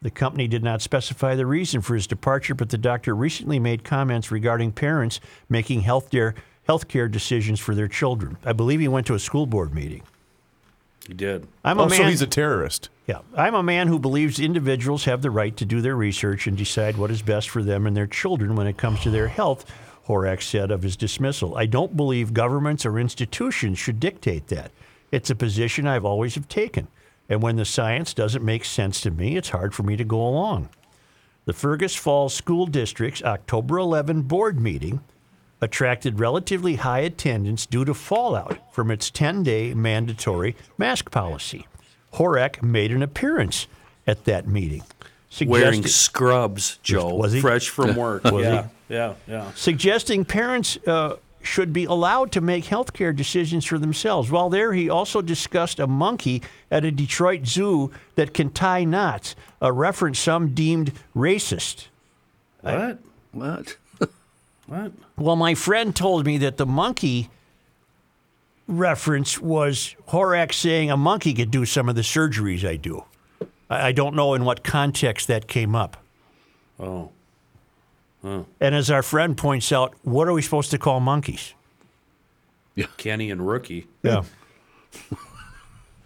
The company did not specify the reason for his departure, but the doctor recently made comments regarding parents making health care, health care decisions for their children. I believe he went to a school board meeting. He did. I'm a so man. he's a terrorist. Yeah, I'm a man who believes individuals have the right to do their research and decide what is best for them and their children when it comes to their health, Horak said of his dismissal. I don't believe governments or institutions should dictate that. It's a position I've always have taken. And when the science doesn't make sense to me, it's hard for me to go along. The Fergus Falls School District's October 11 board meeting attracted relatively high attendance due to fallout from its 10 day mandatory mask policy. Horak made an appearance at that meeting. Wearing scrubs, Joe. Was he? Fresh from work. Was he? yeah, yeah, yeah. suggesting parents uh, should be allowed to make healthcare decisions for themselves. While there, he also discussed a monkey at a Detroit zoo that can tie knots, a reference some deemed racist. What? What? What? Well, my friend told me that the monkey reference was Horak saying a monkey could do some of the surgeries I do. I I don't know in what context that came up. Oh. And as our friend points out, what are we supposed to call monkeys? Yeah. Kenny and Rookie. Yeah.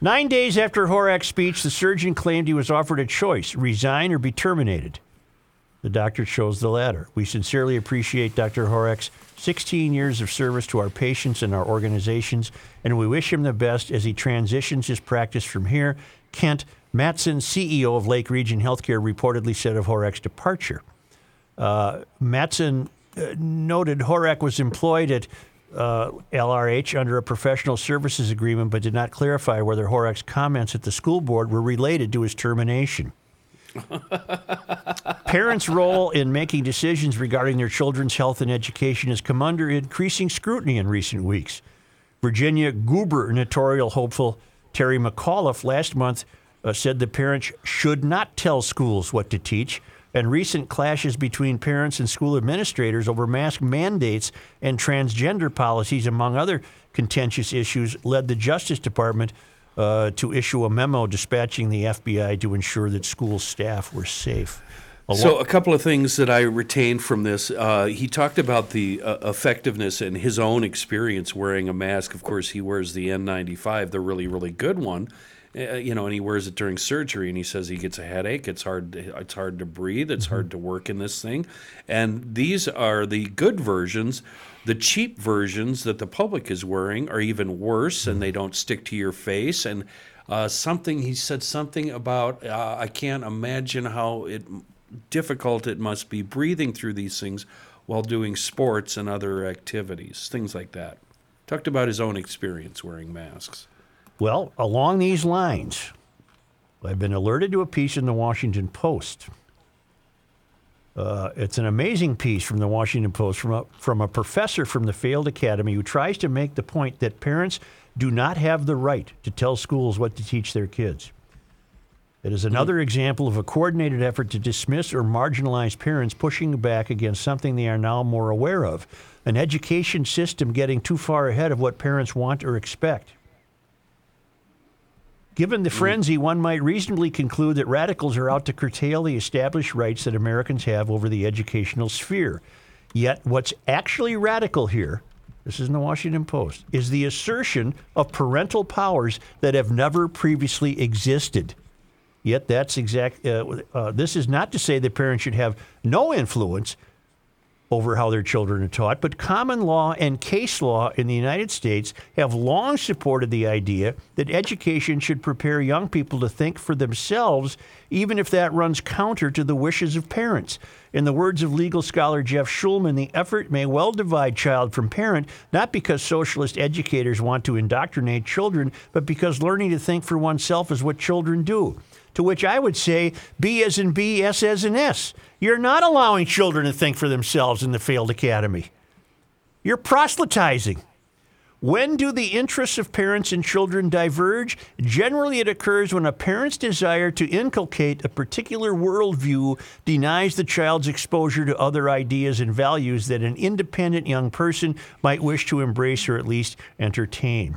Nine days after Horak's speech, the surgeon claimed he was offered a choice resign or be terminated. The doctor chose the latter. We sincerely appreciate Dr. Horak's 16 years of service to our patients and our organizations, and we wish him the best as he transitions his practice from here. Kent Matson, CEO of Lake Region Healthcare, reportedly said of Horak's departure. Uh, Matson uh, noted Horak was employed at uh, LRH under a professional services agreement, but did not clarify whether Horak's comments at the school board were related to his termination. Parents' role in making decisions regarding their children's health and education has come under increasing scrutiny in recent weeks. Virginia gubernatorial hopeful Terry McAuliffe last month uh, said the parents should not tell schools what to teach, and recent clashes between parents and school administrators over mask mandates and transgender policies, among other contentious issues, led the Justice Department uh, to issue a memo dispatching the FBI to ensure that school staff were safe. A So, a couple of things that I retained from this. Uh, he talked about the uh, effectiveness and his own experience wearing a mask. Of course, he wears the N95, the really, really good one. Uh, you know, and he wears it during surgery, and he says he gets a headache. It's hard. To, it's hard to breathe. It's hard to work in this thing. And these are the good versions. The cheap versions that the public is wearing are even worse, and they don't stick to your face. And uh, something he said something about uh, I can't imagine how it difficult it must be breathing through these things while doing sports and other activities, things like that. Talked about his own experience wearing masks. Well, along these lines, I've been alerted to a piece in the Washington Post. Uh, it's an amazing piece from the Washington Post from a, from a professor from the failed academy who tries to make the point that parents do not have the right to tell schools what to teach their kids. It is another example of a coordinated effort to dismiss or marginalize parents pushing back against something they are now more aware of an education system getting too far ahead of what parents want or expect. Given the frenzy, one might reasonably conclude that radicals are out to curtail the established rights that Americans have over the educational sphere. Yet, what's actually radical here, this is in the Washington Post, is the assertion of parental powers that have never previously existed. Yet, that's exact. Uh, uh, this is not to say that parents should have no influence over how their children are taught, but common law and case law in the United States have long supported the idea that education should prepare young people to think for themselves, even if that runs counter to the wishes of parents. In the words of legal scholar Jeff Schulman, the effort may well divide child from parent, not because socialist educators want to indoctrinate children, but because learning to think for oneself is what children do. To which I would say, B as in B, S as in S. You're not allowing children to think for themselves in the failed academy. You're proselytizing. When do the interests of parents and children diverge? Generally, it occurs when a parent's desire to inculcate a particular worldview denies the child's exposure to other ideas and values that an independent young person might wish to embrace or at least entertain.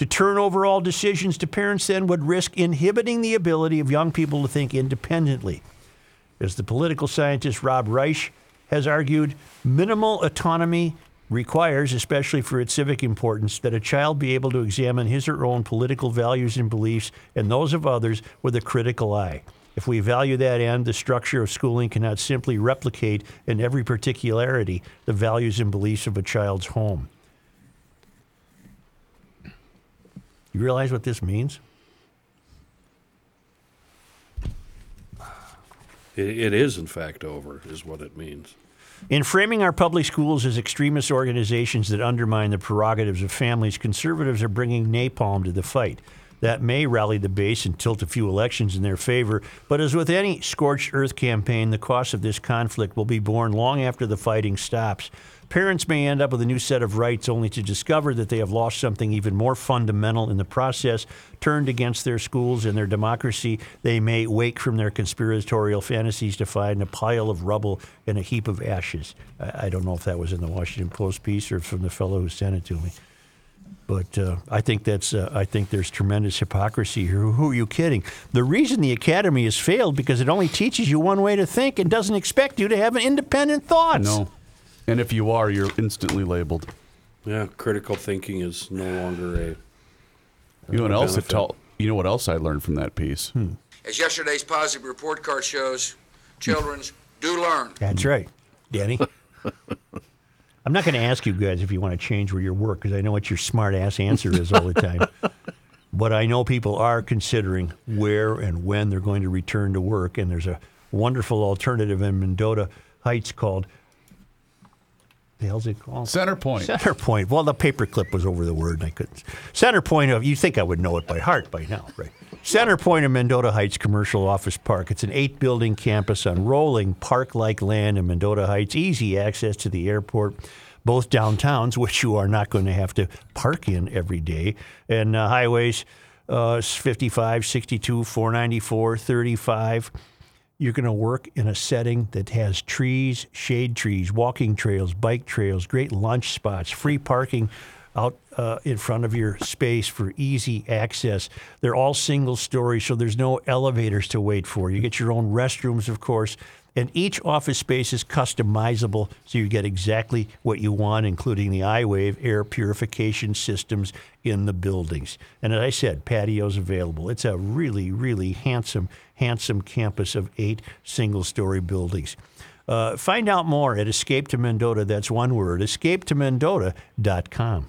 To turn over all decisions to parents then would risk inhibiting the ability of young people to think independently. As the political scientist Rob Reich has argued, minimal autonomy requires, especially for its civic importance, that a child be able to examine his or her own political values and beliefs and those of others with a critical eye. If we value that end, the structure of schooling cannot simply replicate in every particularity the values and beliefs of a child's home. You realize what this means? It, it is, in fact, over, is what it means. In framing our public schools as extremist organizations that undermine the prerogatives of families, conservatives are bringing napalm to the fight. That may rally the base and tilt a few elections in their favor, but as with any scorched earth campaign, the cost of this conflict will be borne long after the fighting stops. Parents may end up with a new set of rights only to discover that they have lost something even more fundamental in the process, turned against their schools and their democracy. They may wake from their conspiratorial fantasies to find a pile of rubble and a heap of ashes. I, I don't know if that was in the Washington Post piece or from the fellow who sent it to me. But uh, I think that's uh, I think there's tremendous hypocrisy here. Who are you kidding? The reason the academy has failed because it only teaches you one way to think and doesn't expect you to have an independent thoughts. No. And if you are, you're instantly labeled. Yeah, critical thinking is no longer a. You know what else? It benefit. tell, you know what else I learned from that piece? Hmm. As yesterday's positive report card shows, children's do learn. That's right, Danny. I'm not going to ask you guys if you want to change where you work because I know what your smart ass answer is all the time. but I know people are considering where and when they're going to return to work, and there's a wonderful alternative in Mendota Heights called. The hell's it called? Center Point. Center Point. Well, the paperclip was over the word, and I couldn't. Center Point of you think I would know it by heart by now, right? Center Point of Mendota Heights Commercial Office Park. It's an eight-building campus on rolling park-like land in Mendota Heights. Easy access to the airport, both downtowns, which you are not going to have to park in every day, and uh, highways uh, 55, 62, 494, 35 you're going to work in a setting that has trees, shade trees, walking trails, bike trails, great lunch spots, free parking out uh, in front of your space for easy access. They're all single story, so there's no elevators to wait for. You get your own restrooms, of course. And each office space is customizable, so you get exactly what you want, including the iWave air purification systems in the buildings. And as I said, patios available. It's a really, really handsome, handsome campus of eight single story buildings. Uh, find out more at Escape to Mendota. That's one word, escapetomendota.com.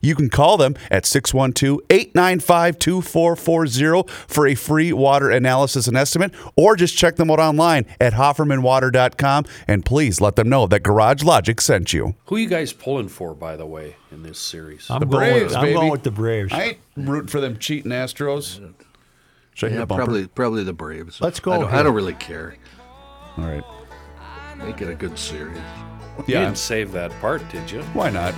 You can call them at 612-895-2440 for a free water analysis and estimate or just check them out online at hoffermanwater.com and please let them know that Garage Logic sent you. Who you guys pulling for, by the way, in this series? I'm The going with- Braves, I'm baby. going with the Braves. I ain't rooting for them cheating Astros. Should Yeah, a probably probably the Braves. Let's go I don't, I don't really care. All right. Make it a good series. You didn't save that part, did you? Why not?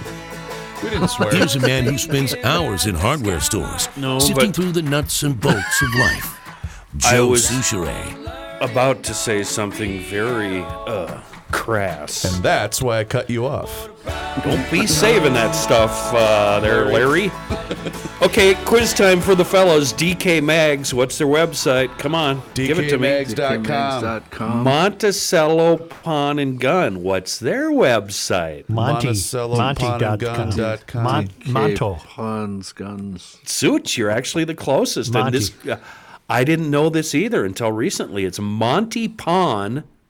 We didn't swear. Here's a man who spends hours in hardware stores, No, sifting but- through the nuts and bolts of life. I Joe was- Soucheray. About to say something very uh, crass. and that's why I cut you off. Don't be saving that stuff uh, there, Larry. okay, quiz time for the fellows. DK Mags, what's their website? Come on, give it to me. DKMags.com. DKMags.com. Monticello Pawn and Gun, what's their website? Monty. Monticello Monty.com. pawnandgun.com. Mon- Monto. Puns, guns. Suits, you're actually the closest. And Monty. this, uh, I didn't know this either until recently. It's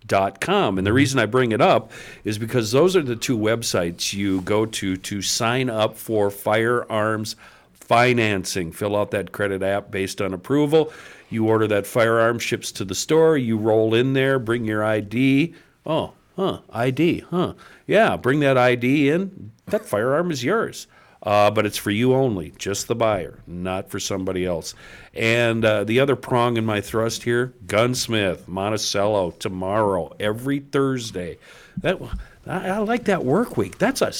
montypawn.com. And the mm-hmm. reason I bring it up is because those are the two websites you go to to sign up for firearms financing. Fill out that credit app based on approval. You order that firearm, ships to the store. You roll in there, bring your ID. Oh, huh, ID, huh. Yeah, bring that ID in. That firearm is yours. Uh, but it's for you only, just the buyer, not for somebody else. And uh, the other prong in my thrust here Gunsmith, Monticello, tomorrow, every Thursday. That I, I like that work week. That's a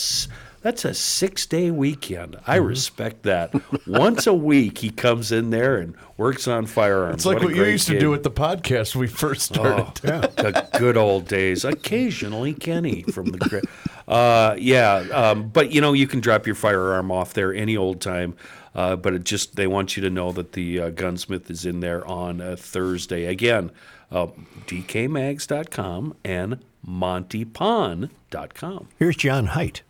that's a six day weekend. I respect that. Once a week, he comes in there and works on firearms. It's like a what, you great used to do with the podcast when we first started. Oh, the good old days. Occasionally, Kenny from the. gra- Uh, yeah, um, but you know you can drop your firearm off there any old time. Uh, but it just they want you to know that the uh, gunsmith is in there on a Thursday again. Uh, DKMags.com and MontyPawn.com. Here's John Height.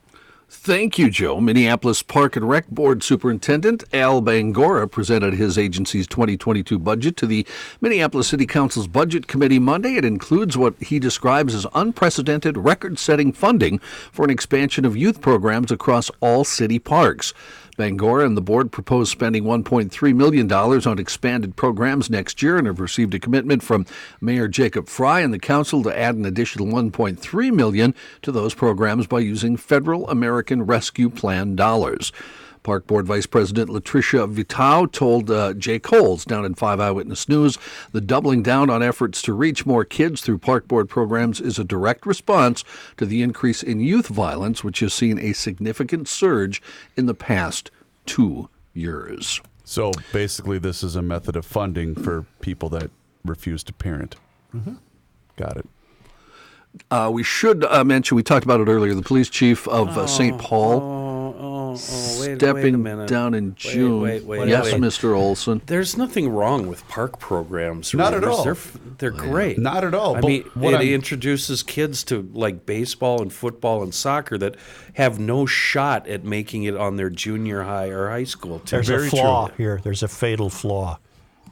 Thank you, Joe. Minneapolis Park and Rec Board Superintendent Al Bangoura presented his agency's 2022 budget to the Minneapolis City Council's Budget Committee Monday. It includes what he describes as unprecedented, record setting funding for an expansion of youth programs across all city parks. Bangoura and the board propose spending $1.3 million on expanded programs next year and have received a commitment from Mayor Jacob Fry and the council to add an additional 1.3 million to those programs by using federal American Rescue Plan dollars. Park Board Vice President LaTrisha Vetaw told uh, Jay Kolls down in 5 Eyewitness News the doubling down on efforts to reach more kids through Park Board programs is a direct response to the increase in youth violence, which has seen a significant surge in the past two years. So basically, this is a method of funding for people that refuse to parent. Got it. Uh, we should uh, mention, we talked about it earlier, the police chief of uh, St. Paul Oh, oh, oh, wait, wait a stepping minute. down in June. wait, wait, yes, wait. Mr. Olson. There's nothing wrong with park programs. Not at all. They're, they're great. Not at all. I But mean, what it I'm- introduces kids to like baseball and football and soccer that have no shot at making it on their junior high or high school team. There's a flaw here. There's a fatal flaw.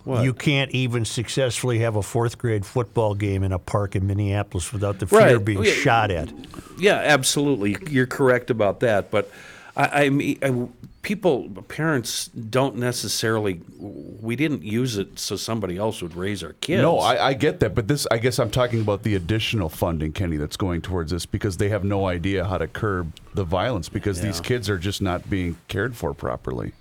What? You can't even successfully have a fourth grade football game in a park in Minneapolis without the fear Right. being Yeah. shot at. Yeah, absolutely. You're correct about that. But I, I mean, I, people, parents don't necessarily. We didn't use it so somebody else would raise our kids. No, I, I get that, but this, I guess, I'm talking about the additional funding, Kenny, that's going towards this because they have no idea how to curb the violence because these kids are just not being cared for properly.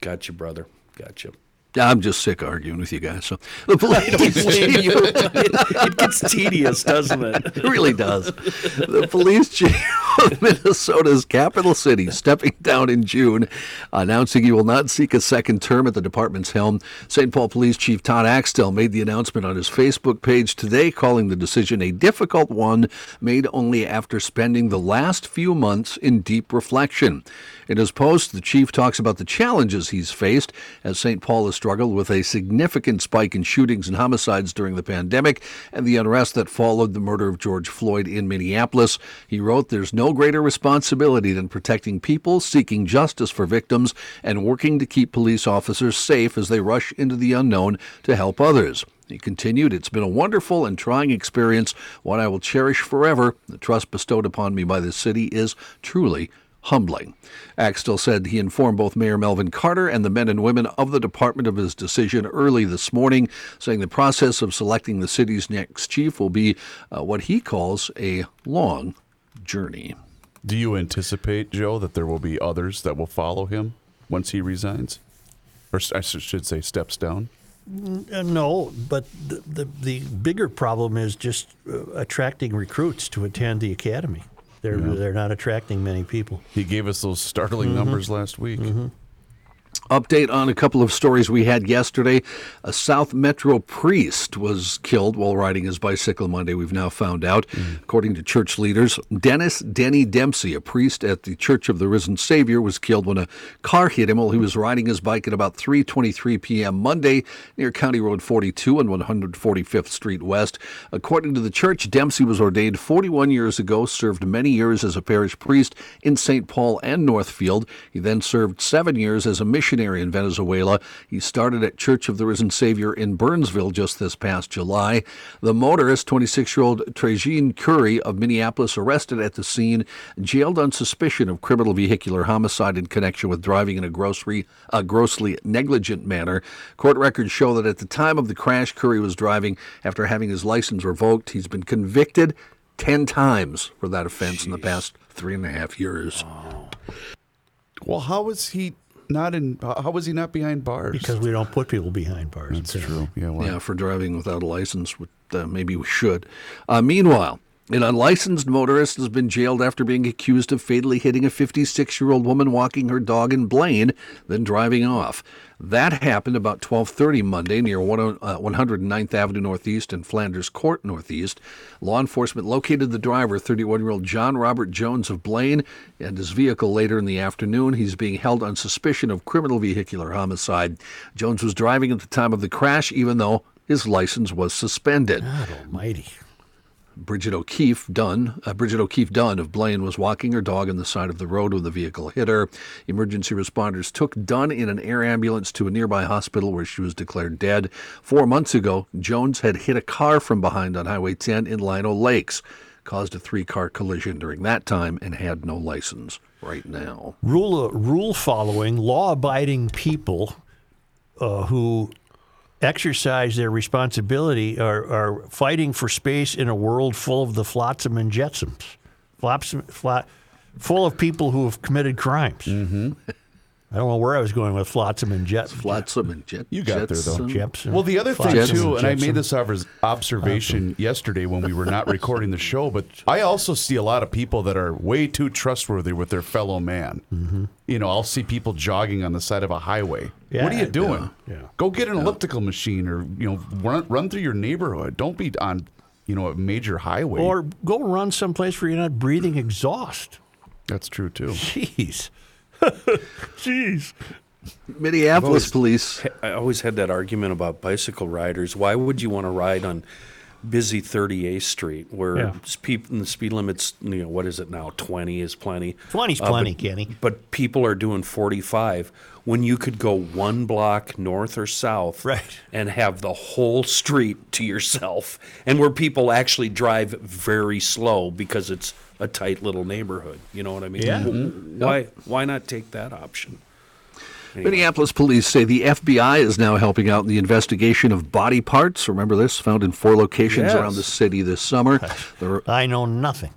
Gotcha, brother. Gotcha. I'm just sick of arguing with you guys. So the police I don't blame you. It, gets tedious, doesn't it? It really does. The police chief of Minnesota's capital city, stepping down in June, announcing he will not seek a second term at the department's helm. St. Paul Police Chief Todd Axtell made the announcement on his Facebook page today, calling the decision a difficult one made only after spending the last few months in deep reflection. In his post, the chief talks about the challenges he's faced as St. Paul has struggled with a significant spike in shootings and homicides during the pandemic and the unrest that followed the murder of George Floyd in Minneapolis. He wrote, There's no greater responsibility than protecting people, seeking justice for victims, and working to keep police officers safe as they rush into the unknown to help others. He continued, It's been a wonderful and trying experience, one I will cherish forever. The trust bestowed upon me by the city is truly humbling. Axtell said he informed both Mayor Melvin Carter and the men and women of the department of his decision early this morning, saying the process of selecting the city's next chief will be uh, what he calls a long journey. Do you anticipate, Joe, that there will be others that will follow him once he resigns? Or I should say, steps down? Uh, No, but the, the, the bigger problem is just uh, attracting recruits to attend the academy. They're, Yeah. they're not attracting many people. He gave us those startling Mhm. numbers last week. Update on a couple of stories we had yesterday. A South Metro priest was killed while riding his bicycle Monday, we've now found out. Mm. According to church leaders, Dennis Denny Dempsey, a priest at the Church of the Risen Savior, was killed when a car hit him while he was riding his bike at about 3:23 p.m. Monday near County Road 42 and 145th Street West. According to the church, Dempsey was ordained 41 years ago, served many years as a parish priest in St. Paul and Northfield. He then served 7 years as a missionary in Venezuela. He started at Church of the Risen Savior in Burnsville just this past July. The motorist, 26-year-old Trejine Curry of Minneapolis, arrested at the scene, jailed on suspicion of criminal vehicular homicide in connection with driving in a grocery, a grossly negligent manner. Court records show that at the time of the crash, Curry was driving after having his license revoked. He's been convicted 10 times for that offense in the past three and a half years. Well, how was he not in? How was he not behind bars? Because we don't put people behind bars. That's true. Yeah. Well, Yeah, for driving without a license. Uh, maybe we should. Uh, meanwhile, an unlicensed motorist has been jailed after being accused of fatally hitting a 56 year old woman walking her dog in Blaine, then driving off. That happened about 12:30 Monday near 10 uh, 109th Avenue Northeast and Flanders Court Northeast. Law enforcement located the driver, 31-year-old John Robert Jones of Blaine, and his vehicle later in the afternoon. He's being held on suspicion of criminal vehicular homicide. Jones was driving at the time of the crash, even though his license was suspended. God almighty. Bridget O'Keefe Dunn, uh, Bridget O'Keefe Dunn of Blaine was walking her dog on the side of the road when the vehicle hit her. Emergency responders took Dunn in an air ambulance to a nearby hospital where she was declared dead. Four months ago, Jones had hit a car from behind on Highway 10 in Lino Lakes, caused a three-car collision during that time, and had no license right now. Rule rule following, law abiding people uh, who exercise their responsibility are, are fighting for space in a world full of the flotsam and jetsoms, Flotsam, flat, full of people who have committed crimes. Mm-hmm. I don't know where I was going with flotsam and jet. Flotsam and jet. You got there though. Jepson. Well, the other thing Flotsam too, and I made this observation yesterday when we were not recording the show, but I also see a lot of people that are way too trustworthy with their fellow man. Mm-hmm. You know, I'll see people jogging on the side of a highway. Yeah, what are you doing? yeah, yeah. Go get an elliptical machine, or you know, run run through your neighborhood. Don't be on, you know, a major highway. Or go run someplace where you're not breathing exhaust. That's true too. Jeez. Jeez. Minneapolis always- police. I always had that argument about bicycle riders. Why would you want to ride on busy 38th Street where Yeah. speed, the speed limit's, you know, what is it now? 20 is plenty. 20's Uh, plenty, but- Kenny. But people are doing 45 when you could go one block north or south Right. and have the whole street to yourself and where people actually drive very slow because it's a tight little neighborhood. You know what I mean? Yeah. Mm-hmm. W- Why, why not take that option? Minneapolis police say the FBI is now helping out in the investigation of body parts. Remember this? Found in four locations Yes. around the city this summer. The, I know nothing.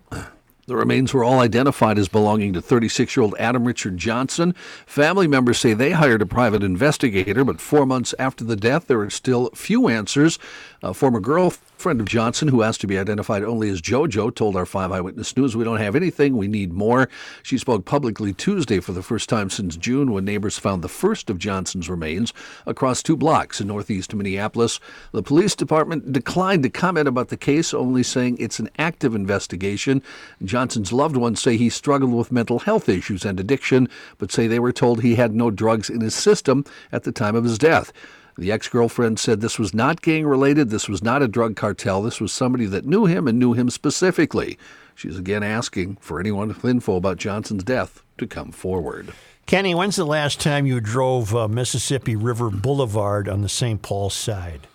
The remains were all identified as belonging to 36 year old Adam Richard Johnson. Family members say they hired a private investigator, but four months after the death, there are still few answers. A former girlfriend of Johnson, who asked to be identified only as JoJo, told our 5 Eyewitness News, We don't have anything, we need more. She spoke publicly Tuesday for the first time since June when neighbors found the first of Johnson's remains across two blocks in northeast Minneapolis. The police department declined to comment about the case, only saying it's an active investigation. Johnson's loved ones say he struggled with mental health issues and addiction, but say they were told he had no drugs in his system at the time of his death. The ex girlfriend said this was not gang related, this was not a drug cartel, this was somebody that knew him and knew him specifically. She's again asking for anyone with info about Johnson's death to come forward. Kenny, when's the last time you drove uh, Mississippi River Boulevard on the St. Paul side?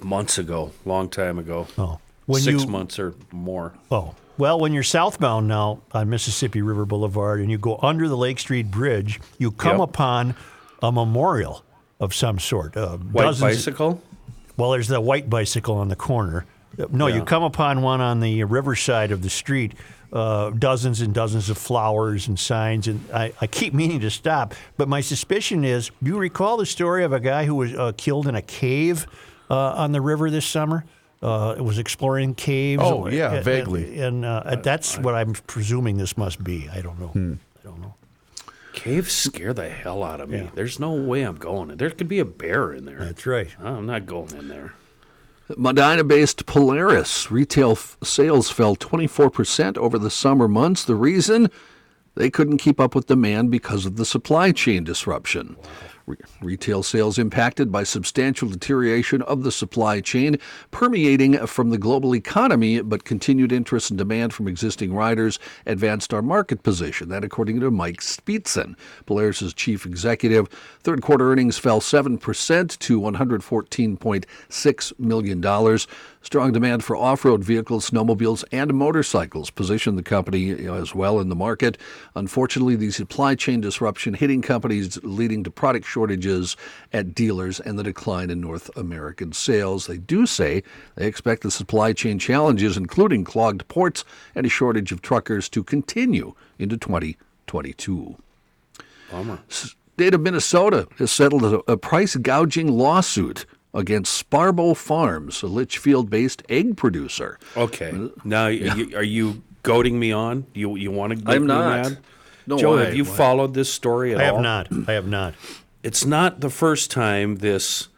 Months ago, long time ago. Oh, when Six you- months or more. Oh, well, when you're southbound now on Mississippi River Boulevard and you go under the Lake Street Bridge, you come Yep. upon a memorial of some sort. Uh, White dozens- bicycle? Well, there's the white bicycle on the corner. No, you come upon one on the riverside of the street. Uh, dozens and dozens of flowers and signs, and I, I keep meaning to stop. But my suspicion is, do you recall the story of a guy who was uh, killed in a cave uh, on the river this summer? Uh, it was exploring caves. Oh, yeah, And- vaguely. And, uh, that's what I'm presuming this must be. I don't know. Hmm. I don't know. Caves scare the hell out of me. There's no way I'm going in. There could be a bear in there. That's right. Oh, I'm not going in there. Medina based Polaris retail f- sales fell 24% over the summer months. The reason? They couldn't keep up with demand because of the supply chain disruption. Re- retail sales impacted by substantial deterioration of the supply chain, permeating from the global economy, but continued interest and demand from existing riders advanced our market position. That, according to Mike Speetzen, Polaris's chief executive. Third quarter earnings fell 7% to $114.6 million. Strong demand for off road vehicles, snowmobiles, and motorcycles positioned the company as well in the market. Unfortunately, the supply chain disruption hitting companies, leading to product shortages at dealers and the decline in North American sales. They do say they expect the supply chain challenges, including clogged ports and a shortage of truckers, to continue into 2022. Bummer. State of Minnesota has settled a, a price gouging lawsuit against Sparboe Farms, a Litchfield-based egg producer. Okay. Now, you, are you goading me on? You you want to? Get I'm me not. mad? No, Joe, why? have you Why? followed this story at all? I all? have not. I have not. It's not the first time this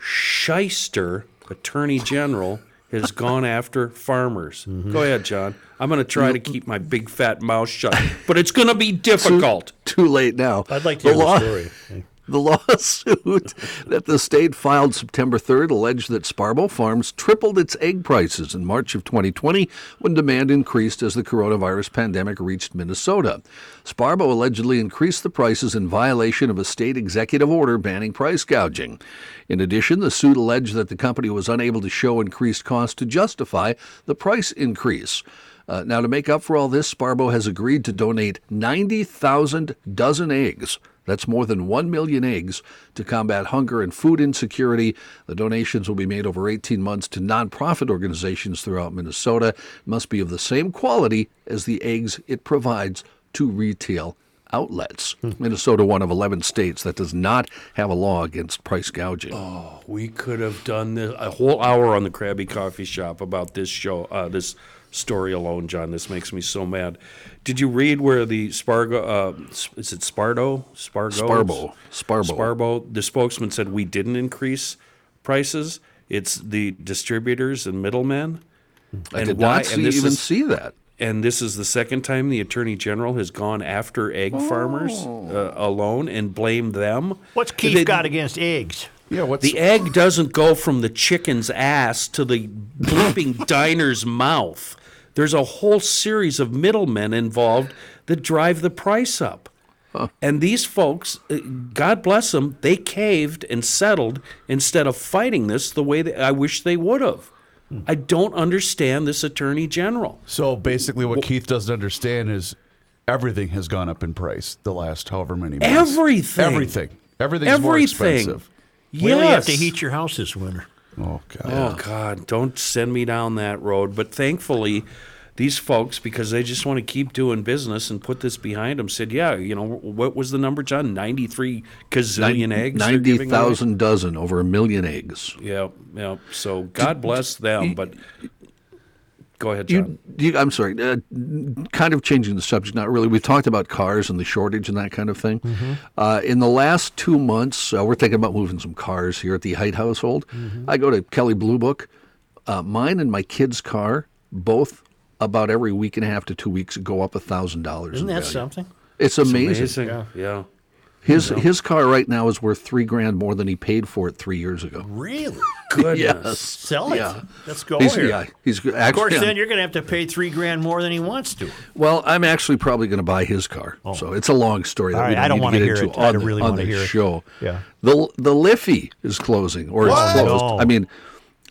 shyster attorney general has gone after farmers. Mm-hmm. Go ahead, John. I'm going to try to keep my big fat mouth shut, but it's going to be difficult. Too late now. I'd like to hear the story. The lawsuit that the state filed September 3rd alleged that Sparboe Farms tripled its egg prices in March of 2020 when demand increased as the coronavirus pandemic reached Minnesota. Sparboe allegedly increased the prices in violation of a state executive order banning price gouging. In addition, the suit alleged that the company was unable to show increased costs to justify the price increase. Uh, now, to make up for all this, Sparboe has agreed to donate 90,000 dozen eggs. That's more than 1 million eggs to combat hunger and food insecurity. The donations will be made over 18 months to nonprofit organizations throughout Minnesota. It must be of the same quality as the eggs it provides to retail outlets. Minnesota, one of 11 states that does not have a law against price gouging. Oh, we could have done this, a whole hour on the Krabby Coffee Shop about this show, uh, this story alone, John. This makes me so mad. Did you read where the Spargo, uh, is it Spardo? Spargo? Sparboe. Sparboe. Sparboe. The spokesman said we didn't increase prices. It's the distributors and middlemen. I did not see, this even is- see that. And this is the second time the attorney general has gone after egg farmers Oh. uh, alone and blamed them. What's Keith They- got against eggs? Yeah, what's the egg doesn't go from the chicken's ass to the bleeping diner's mouth. There's a whole series of middlemen involved that drive the price up. And these folks, uh, God bless them, they caved and settled instead of fighting this the way that I wish they would have. I don't understand this attorney general. So basically, what Keith doesn't understand is everything has gone up in price the last however many months. Everything. Everything. Everything's more Everything. expensive. We only have to heat your house this winter. Oh God. Oh God, don't send me down that road. But thankfully, these folks, because they just want to keep doing business and put this behind them, said, "Yeah, you know, what was the number, John? Ninety-three gazillion eggs. they're Ninety giving away?" thousand dozen, over a million eggs. Yeah, yeah. So God bless them, but go ahead, John. You, you, I'm sorry. Uh, kind of changing the subject. Not really. We've talked about cars and the shortage and that kind of thing. Mm-hmm. Uh, in the last two months, uh, we're thinking about moving some cars here at the Height household. Mm-hmm. I go to Kelley Blue Book. Uh, mine and my kid's car both about every week and a half to two weeks go up a thousand dollars. Isn't in that value. something? It's amazing. Yeah, yeah. His his car right now is worth three grand more than he paid for it three years ago. Really? Goodness. Yes. Sell it. Yeah. Let's go He's, here. yeah, he's actually. of course, then you're going to have to pay three grand more than he wants to. Well, I'm actually probably going to buy his car. Oh. So it's a long story that Oh. Right, don't I don't wanna get hear into it. I don't really wanna the hear it. show. Yeah. The the Liffey is closing, or What? it's closed. No. I oh. mean,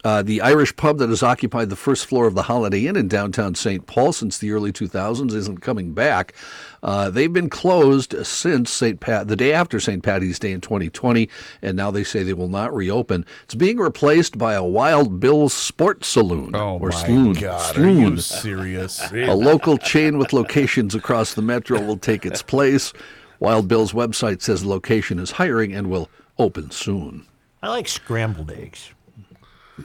uh, the Irish pub that has occupied the first floor of the Holiday Inn in downtown St. Paul since the early 2000s isn't coming back. Uh, they've been closed since St. Pat, the day after St. Patty's Day in 2020, and now they say they will not reopen. It's being replaced by a Wild Bill's Sports Saloon. Oh or my Sloon. God! Sloon. Are you serious? A local chain with locations across the metro will take its place. Wild Bill's website says the location is hiring and will open soon. I like scrambled eggs.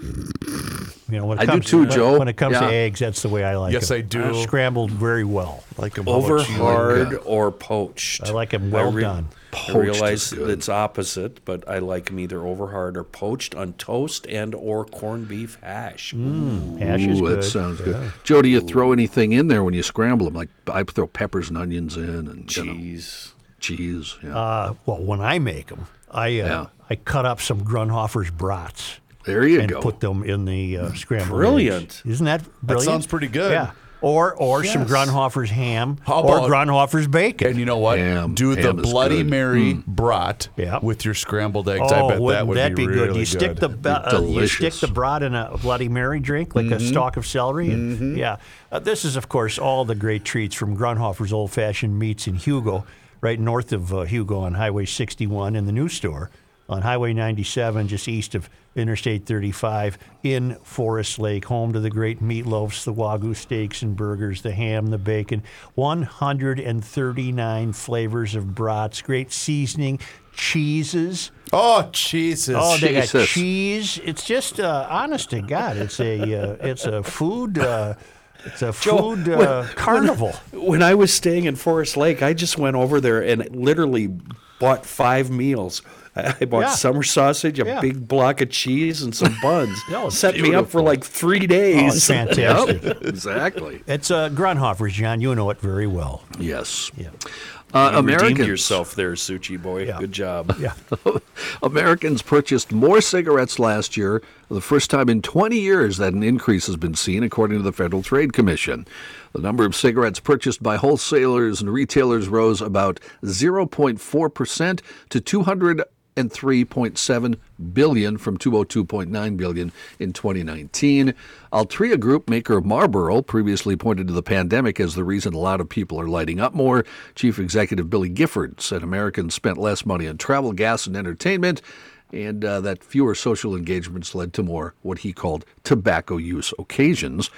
You know, when it I do comes too, when, Joe. When it comes to eggs, that's the way I like Yes, them. I do. Scrambled very well. Like a Over hard like, uh, or poached. I like 'em well re- done. I Poached realize good. it's opposite, but I like them either over hard or poached on toast and or corned beef hash. Hash is Ooh, good. that sounds good. Joe, do you throw anything in there when you scramble them? Like I throw peppers and onions in, and you know, Cheese. cheese. Yeah. Uh, well, when I make them, I uh, Yeah. I cut up some Grundhofer's brats there you and go. put them in the uh, scrambled Brilliant. eggs. Isn't that brilliant? sounds pretty good. Yeah. Or or some Yes. Grundhofer's ham How or about- Grundhofer's bacon. And you know what? Ham. Do the Ham is Bloody good. Mary brat Yeah. with your scrambled eggs. Oh, I bet that wouldn't that be, be, really good? You stick the good. ba- uh, you stick the brat in a Bloody Mary drink, like a stalk of celery. and- Yeah, uh, this is of course all the great treats from Grundhofer's Old Fashioned Meats in Hugo, right north of uh, Hugo on Highway 61, in the new store on Highway 97, just east of Interstate 35 in Forest Lake, home to the great meatloafs, the wagyu steaks and burgers, the ham, the bacon, 139 flavors of brats, great seasoning, cheeses. Oh Jesus! Oh, they got cheese. It's just uh, honest to God. It's a uh, it's a food uh, it's a food uh, carnival. When I was staying in Forest Lake, I just went over there and literally bought five meals. I I bought Yeah. summer sausage, a Yeah. big block of cheese, and some buns. No, it's Set me up for beautiful. like three Oh, it's days. fantastic. Yep, exactly. It's uh, Grundhofer's, John. You know it very well. Yes. Yeah. Uh, You Americans. redeemed yourself there, Suchi boy. Yeah. Good job. Yeah. Americans purchased more cigarettes last year, the first time in 20 years that an increase has been seen, according to the Federal Trade Commission. The number of cigarettes purchased by wholesalers and retailers rose about 0.4% to 203.7 billion from 202.9 billion in 2019. Altria Group, maker of Marlboro, previously pointed to the pandemic as the reason a lot of people are lighting up more. Chief Executive Billy Gifford said Americans spent less money on travel, gas, and entertainment, and uh, that fewer social engagements led to more what he called tobacco use occasions.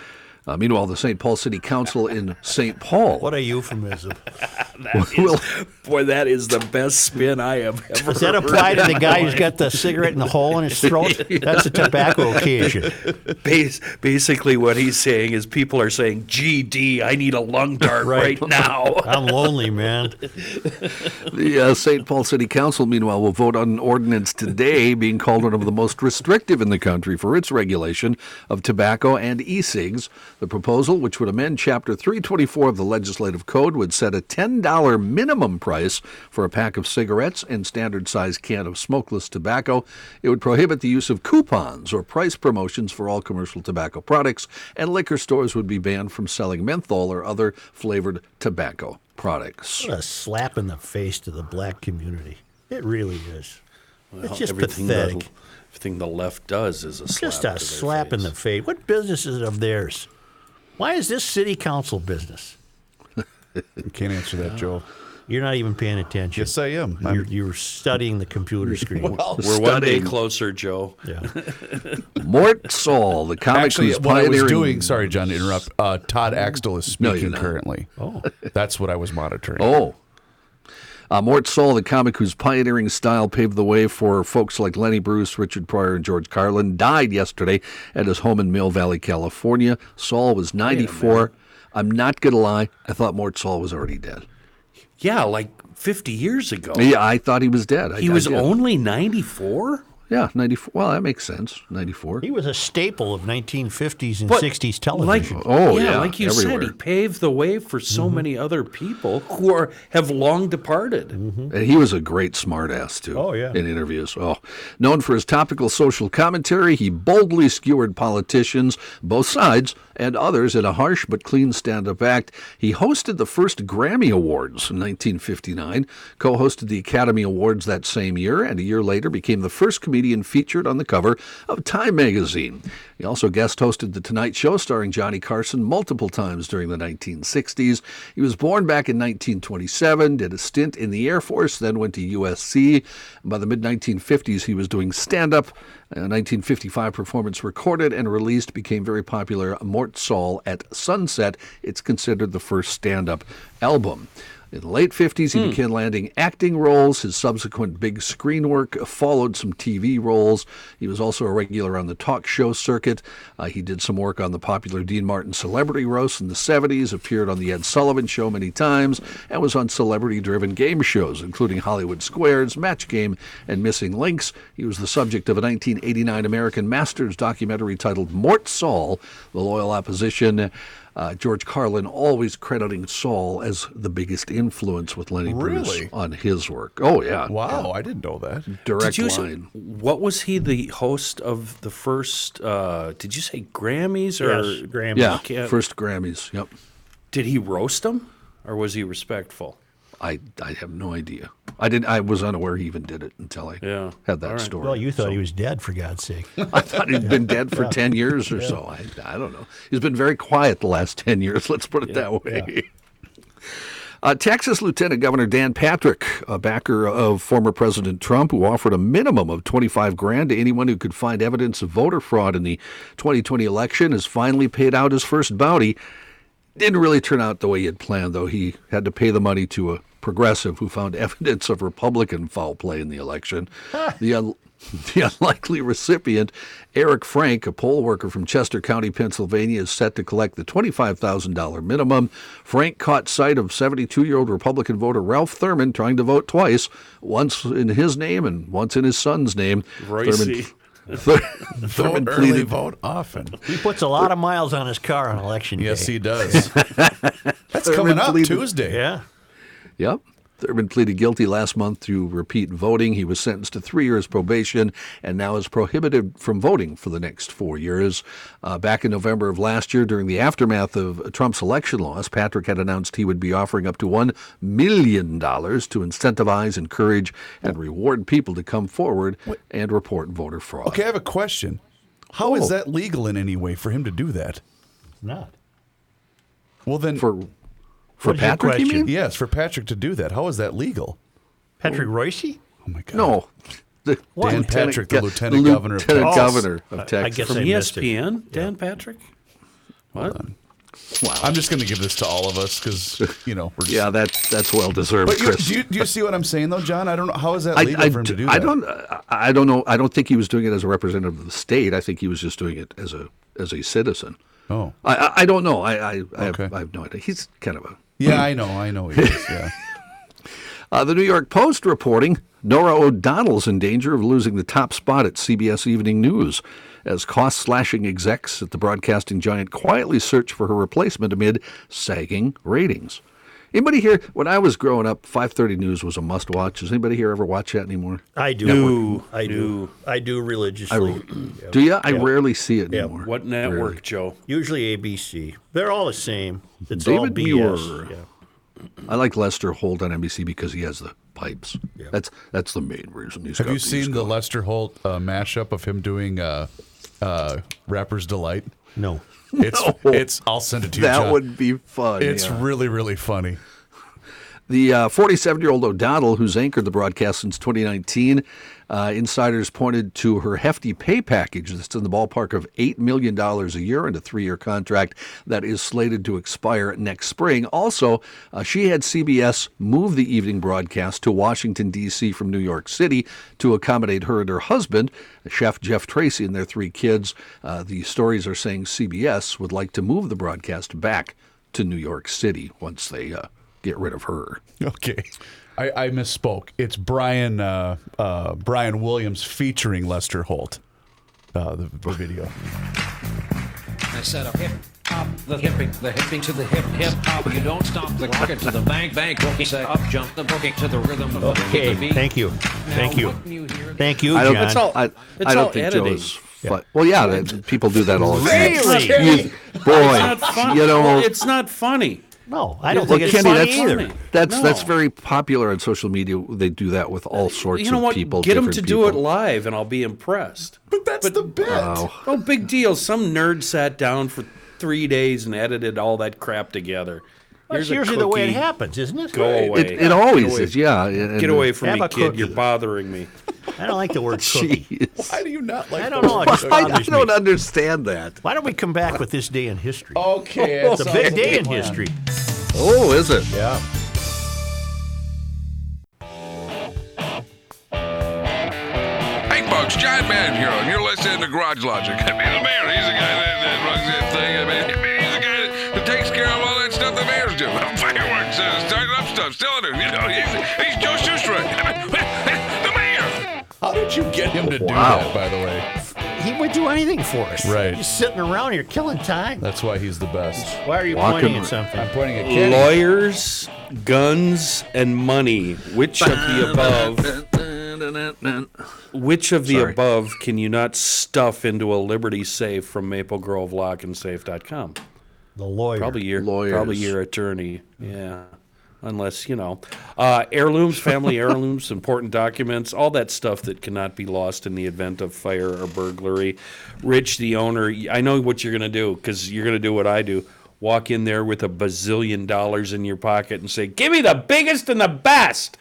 Uh, meanwhile, the St. Paul City Council in St. Paul What a euphemism. will, Boy, that is the best spin I have ever Does that apply to the guy who's life. got the cigarette in the hole in his throat? That's a tobacco occasion. Bas- Basically, what he's saying is people are saying, GD, I need a lung dart Right. right, now. I'm lonely, man. The uh, St. Paul City Council, meanwhile, will vote on an ordinance today being called one of the most restrictive in the country for its regulation of tobacco and e cigs. The proposal, which would amend Chapter 324 of the Legislative Code, would set a $10 minimum price for a pack of cigarettes and standard size can of smokeless tobacco. It would prohibit the use of coupons or price promotions for all commercial tobacco products, and liquor stores would be banned from selling menthol or other flavored tobacco products. What a slap in the face to the black community. It really is. Well, it's just everything pathetic. The, everything the left does is a slap. just to a their slap in the face. What business is it of theirs? Why is this city council business? You Can't answer that, Joe. You're not even paying attention. Yes, I am. You're, I'm- you're studying the computer screen. Well, We're one day Studying. closer, Joe. yeah. Mort Sahl, the comic Actually, who's what I was pioneering- doing, sorry, John, to interrupt. Uh, Todd Axtell is No, you're speaking not. currently. Oh, that's what I was monitoring. Oh. Uh, Mort Sahl, the comic whose pioneering style paved the way for folks like Lenny Bruce, Richard Pryor, and George Carlin, died yesterday at his home in Mill Valley, California. Sahl was 94. I'm not going to lie, I thought Mort Sahl was already dead. Yeah, like 50 years ago. Yeah, I thought he was dead. I, He was only 94? Yeah, 94. Well, that makes sense. 94. He was a staple of 1950s and But 60s Like, television. Oh, yeah, yeah, like you everywhere. said, he paved the way for so Mm-hmm. many other people who are have long departed. And he was a great smartass too. Oh, yeah. In interviews. Oh, known for his topical social commentary, he boldly skewered politicians, both sides, and others in a harsh but clean stand-up act. He hosted the first Grammy Awards in 1959, co-hosted the Academy Awards that same year, and a year later became the first comedian featured on the cover of Time magazine. He also guest hosted The Tonight Show starring Johnny Carson multiple times during the 1960s. He was born back in 1927, did a stint in the Air Force, then went to USC. By the mid 1950s, he was doing stand up. A 1955 performance recorded and released became very popular. Mort Sahl at Sunset. It's considered the first stand up album. In the late 50s, he began landing acting roles. His subsequent big screen work followed some TV roles. He was also a regular on the talk show circuit. Uh, he did some work on the popular Dean Martin Celebrity Roast in the 70s, appeared on The Ed Sullivan Show many times, and was on celebrity driven game shows, including Hollywood Squares, Match Game, and Missing Links. He was the subject of a 1989 American Masters documentary titled Mort Sahl, The Loyal Opposition. Uh, George Carlin always crediting Sahl as the biggest influence with Lenny Bruce on his work. Oh yeah, Wow, I didn't know that. direct Did you say- line. what was he the host of the first? Uh, did you say Grammys or Yes, Grammys. Yeah, first Grammys. Yep. Did he roast them, or was he respectful? I I have no idea. I did. I was unaware he even did it until I Yeah. had that All right. story. Well, you thought So- he was dead, for God's sake. I thought he'd been dead for ten years or so. I, I don't know. He's been very quiet the last ten years. Let's put it that way. Uh, Texas Lieutenant Governor Dan Patrick, a backer of former President Trump, who offered a minimum of 25 grand to anyone who could find evidence of voter fraud in the 2020 election, has finally paid out his first bounty. Didn't really turn out the way he had planned, though. He had to pay the money to a progressive who found evidence of Republican foul play in the election. the, un- the unlikely recipient, Eric Frank, a poll worker from Chester County, Pennsylvania, is set to collect the $25,000 minimum. Frank caught sight of 72 year old Republican voter Ralph Thurman trying to vote twice, once in his name and once in his son's name. Royce. Thurman, Thur- Vote Thurman early, pleaded vote often. He puts a lot of miles on his car on election Yes, day. Yes, he does. That's coming up pleaded- Tuesday. Yeah. Yep. Thurman pleaded guilty last month to repeat voting. He was sentenced to three years probation and now is prohibited from voting for the next four years. Uh, back in November of last year, during the aftermath of Trump's election loss, Patrick had announced he would be offering up to $1 million to incentivize, encourage, and reward people to come forward and report voter fraud. Okay, I have a question. How is Oh. that legal in any way for him to do that? It's Not. Well, then, For, for What is your Patrick, you mean? yes, for Patrick to do that, how is that legal? Patrick Royce? Oh my God. No. The Dan lieutenant Patrick, the go- lieutenant governor of Texas. governor oh, I- I of Texas. guess From I missed it. ESPN, Dan Patrick. What? Wow. I'm just going to give this to all of us because you know we're just, yeah, that that's well deserved, But you, Chris. do, you, do you see what I'm saying though, John? I don't know how is that legal I for him to d- do I that. don't. I- I don't know. I don't think he was doing it as a representative of the state. I think he was just doing it as a as a citizen. Oh, I I, I don't know. I I, I, have, I have no idea. He's kind of a. yeah, I know, I know is. Yeah. Uh, the New York Post reporting Norah O'Donnell's in danger of losing the top spot at CBS Evening News as cost slashing execs at the broadcasting giant quietly search for her replacement amid sagging ratings. Anybody here? When I was growing up, 5:30 News was a must-watch. Does anybody here ever watch that anymore? I do. No, I do. I do religiously. Yeah. Do you? I Yeah. rarely see it Yeah. anymore. What network, Rarely. Joe? Usually ABC. They're all the same. It's all David BS. Muir. Yeah. I like Lester Holt on NBC because he has the pipes. That's that's the main reason he's. Have got you these seen the going. Lester Holt uh, mashup of him doing uh, uh, "Rapper's Delight"? No. It's No. it's. I'll send it to you. That John. would be fun. It's yeah. really really funny. The uh, 47 year old O'Donnell, who's anchored the broadcast since 2019, uh, insiders pointed to her hefty pay package that's in the ballpark of $8 million a year and a three year contract that is slated to expire next spring. Also, uh, she had CBS move the evening broadcast to Washington, D.C. from New York City to accommodate her and her husband, Chef Geoff Tracy, and their three kids. Uh, the stories are saying CBS would like to move the broadcast back to New York City once they uh, get rid of her. Okay. I, I misspoke. It's Brian uh, uh, Brian Williams featuring Lester Holt. Uh, the, the video. I said a hip hop, the hipping, the hipping to the hip hip hop. You don't stop the rocket to the bank bank boogie. Say up jump the boogie to the rhythm of the Okay, boogie beat. thank you. Thank you. Thank you, I don't, John. It's all, I, it's I don't all think editing. Joe is. Fu- Well, yeah, that- people do that all the time. Really? You- boy, It's not fun- you know, it's not funny. No, I don't well, think it's Kenny, funny that's, either. That's that's very popular on social media. They do that with all sorts You know of what? people. Get them different to do it live, and I'll be impressed. But that's but, the bit. Wow. No big deal. Some nerd sat down for three days and edited all that crap together. That's Here's a usually the way it happens, isn't it? Go away. It, it always away- is, yeah. and- Get away from me, a kid. You're bothering me. I don't like the word cookie. Jeez. Why do you not like I don't know. It just? I, I don't me. understand that. Why don't we come back with this day in history? Okay. it's a big day in history. Oh, is it? Yeah. Hey folks, Giant Man here, and you're listening to Garage Logic. I mean, the mayor, he's the guy that, that runs that thing. I mean, starting up stuff, cylinders, you know, he's, he's Joe Schuster. the mayor! How did you get him to do Wow. that, by the way? He would do anything for us. Right. He's sitting around here killing time. That's why he's the best. Why are you Walking- pointing at something? I'm pointing at Kenny. Lawyers, guns, and money. Which of the above? Which of the Sorry. above can you not stuff into a Liberty safe from maple MapleGroveLockandSafe.com? The lawyer. Probably your Lawyers. probably your attorney. Yeah. Unless, you know, uh, heirlooms, family heirlooms, important documents, all that stuff that cannot be lost in the event of fire or burglary. Rich, the owner, I know what you're going to do because you're going to do what I do. Walk in there with a bazillion dollars in your pocket and say, Give me the biggest and the best.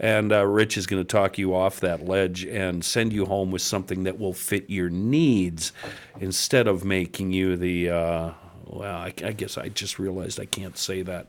And uh, Rich is going to talk you off that ledge and send you home with something that will fit your needs instead of making you the, uh, well, I, I guess I just realized I can't say that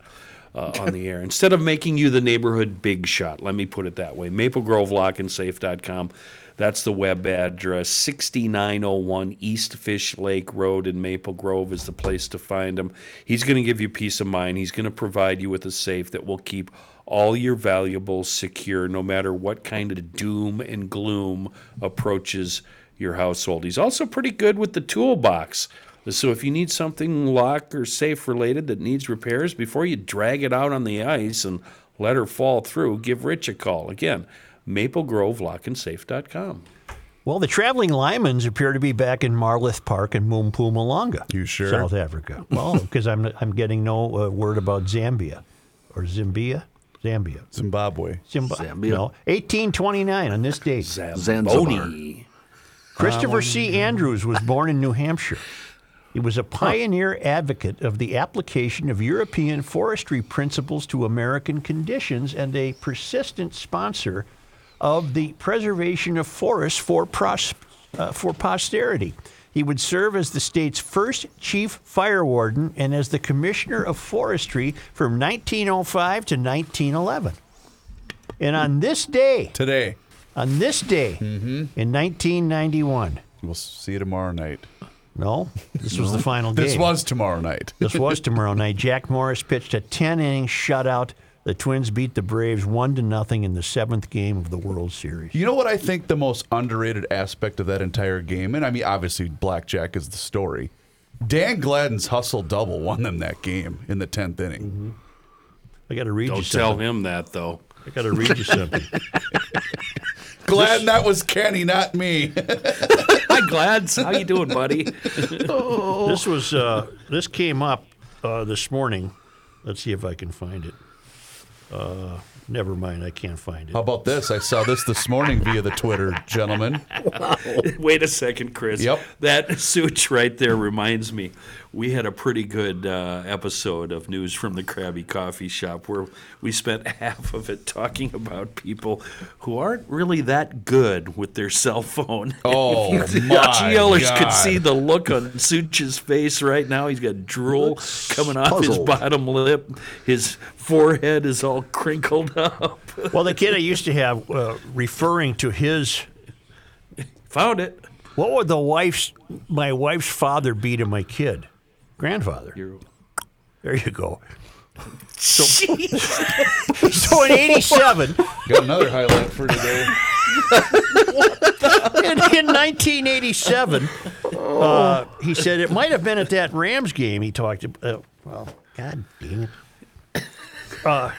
uh, on the air. Instead of making you the neighborhood big shot, let me put it that way. MapleGroveLockandSafe.com. That's the web address. 6901 East Fish Lake Road in Maple Grove is the place to find him. He's going to give you peace of mind. He's going to provide you with a safe that will keep all your valuables secure no matter what kind of doom and gloom approaches your household. He's also pretty good with the toolbox. So if you need something lock or safe related that needs repairs, before you drag it out on the ice and let her fall through, give Rich a call. Again, MapleGroveLockandSafe.com. Well, the traveling Lymans appear to be back in Marloth Park in Mpumalanga. You sure? South Africa. Well, because I'm I'm getting no uh, word about Zambia or Zimbia, Zambia, Zimbabwe. Zimbabwe. Zambia. No, 1829 on this date. Zanzibar. Christopher C. Andrews was born in New Hampshire. He was a pioneer advocate of the application of European forestry principles to American conditions and a persistent sponsor of the preservation of forests for, pros- uh, for posterity. He would serve as the state's first chief fire warden and as the commissioner of forestry from 1905 to 1911. And on this day, Today. on this day in 1991, We'll see you tomorrow night. No, this was the final game. This was tomorrow night. This was tomorrow night. Jack Morris pitched a 10 inning shutout. The Twins beat the Braves one to nothing in the seventh game of the World Series. You know what I think the most underrated aspect of that entire game, and I mean, obviously, blackjack is the story. Dan Gladden's hustle double won them that game in the tenth inning. Mm-hmm. I got to read Don't tell something. him that, though. I got to read you something. Gladden, that was Kenny, not me. Hi, Glads. How you doing, buddy? This was uh, this came up uh, this morning. Let's see if I can find it. Uh, never mind, I can't find it. How about this? I saw this this morning via the Twitter, gentlemen. Wait a second, Chris. Yep. That suit right there reminds me. We had a pretty good uh, episode of News from the Krabby Coffee Shop where we spent half of it talking about people who aren't really that good with their cell phone. Oh, The my GLers could see the look on Such's face right now. He's got drool coming off his bottom lip. His forehead is all crinkled up. Well, the kid I used to have, uh, referring to his, Found it. what would the wife's, my wife's father be to my kid? Grandfather. There you go. So, so in '87, Got another highlight for today. in, in 1987, uh, he said it might have been at that Rams game. He talked about. Uh, well, God dang it. Uh,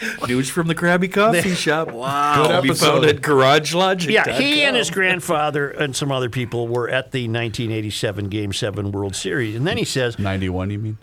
News from the Krabby Coffee Shop. Wow. Good we found episode. it Garage Logic. Yeah, he and his grandfather and some other people were at the 1987 Game 7 World Series. And then he says, 91, you mean?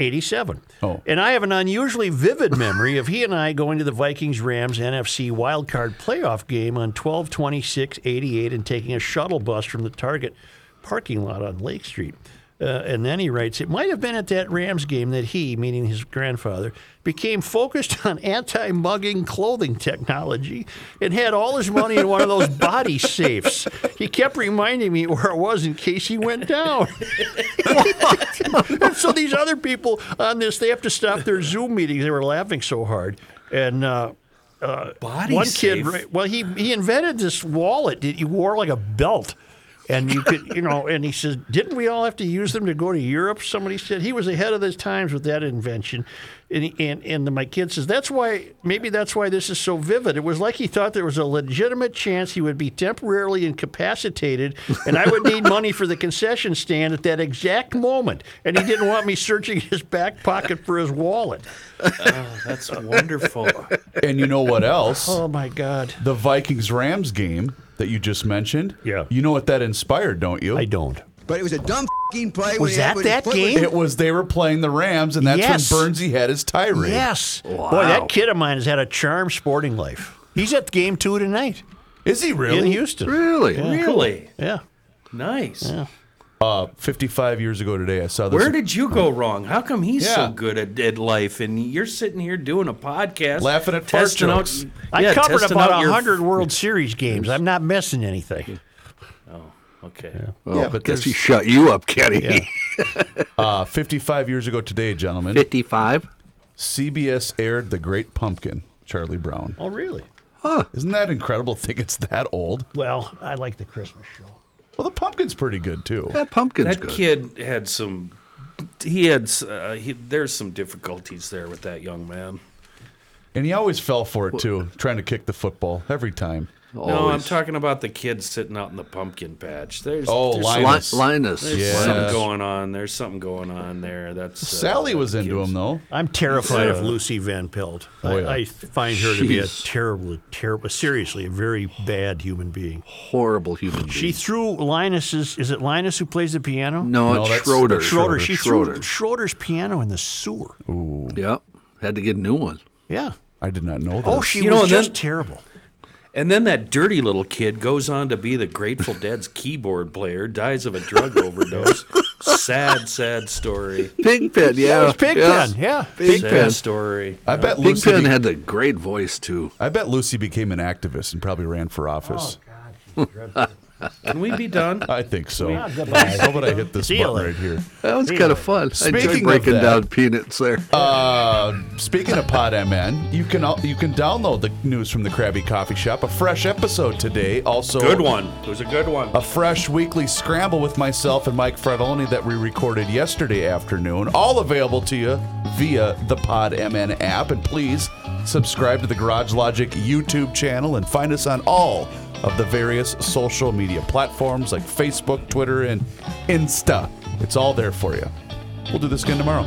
87. Oh. And I have an unusually vivid memory of he and I going to the Vikings Rams NFC wildcard playoff game on 12 26 88 and taking a shuttle bus from the Target parking lot on Lake Street. Uh, and then he writes, it might have been at that Rams game that he, meaning his grandfather, became focused on anti mugging clothing technology and had all his money in one of those body safes. He kept reminding me where it was in case he went down. and so these other people on this, they have to stop their Zoom meetings. They were laughing so hard. And uh, uh, Body one safe? kid, well, he, he invented this wallet that you wore like a belt. And you could, you know, and he says, didn't we all have to use them to go to Europe? Somebody said he was ahead of his times with that invention. And, he, and, and my kid says, that's why, maybe that's why this is so vivid. It was like he thought there was a legitimate chance he would be temporarily incapacitated and I would need money for the concession stand at that exact moment. And he didn't want me searching his back pocket for his wallet. Oh, that's wonderful. And you know what else? Oh, my God. The Vikings Rams game that you just mentioned. Yeah. You know what that inspired, don't you? I don't. But it was a dumb fing play. Was that that game? It was they were playing the Rams, and that's Yes. when Burnsie had his tirade. Yes. Boy, that kid of mine has had a charmed sporting life. He's at game two tonight Is he really? in? Houston. Really? Yeah. Really? Yeah. Nice. Uh, 55 years ago today, I saw this. Where did you go wrong? How come he's Yeah. so good at, at life and you're sitting here doing a podcast, Laughing at fart testing out? jokes. I yeah, covered testing about out your- 100 World Series games. I'm not missing anything. Oh, okay. Well, Yeah, but guess he shut you up, Kenny. Yeah. Uh, 55 years ago today, gentlemen, 55? CBS aired The Great Pumpkin, Charlie Brown. Oh, really? Huh. Isn't that incredible to think it's that old? Well, I like the Christmas show. Well, the pumpkin's pretty good, too. That pumpkin's good. That good. kid had some. He had. Uh, he, there's some difficulties there with that young man. And he always fell for it, too, trying to kick the football every time. No, I'm talking about the kids sitting out in the pumpkin patch. There's Oh, there's Linus. some- Linus. There's Yeah. something going on. There's something going on there. That's uh, Sally was into kid's- him, though. I'm terrified Uh, of Lucy Van Pelt. Oh, yeah. I, I find her to be a She's- terrible, terrible, seriously, a very bad human being. Horrible human being. She threw Linus's, is it Linus who plays the piano? no, No, it's that's- Schroeder. Schroeder. She Schroeder. threw Schroeder's piano in the sewer. Ooh. Yep. Had to get a new one. Yeah. I did not know that. Oh, she You was know, and just then- terrible. And then that dirty little kid goes on to be the Grateful Dead's keyboard player, dies of a drug overdose. sad, sad story. Pigpen, yeah. That was Pigpen, yeah. yeah. Pigpen. Sad story. I bet Lucy. Pigpen be- had a great voice, too. I bet Lucy became an activist and probably ran for office. Can we be done? I think so. Yeah. How about I hit this See button later. right here? That was kind of fun. I Speaking enjoyed of breaking that- down peanuts there. Uh, speaking of Pod MN, you can you can download the news from the Krabby Coffee Shop. A fresh episode today. Also, Good one. It was a good one. A fresh weekly scramble with myself and Mike Fredolini that we recorded yesterday afternoon. All available to you via the Pod MN app. And please subscribe to the Garage Logic YouTube channel and find us on all of the various social media platforms like Facebook, Twitter, and Insta. It's all there for you. We'll do this again tomorrow.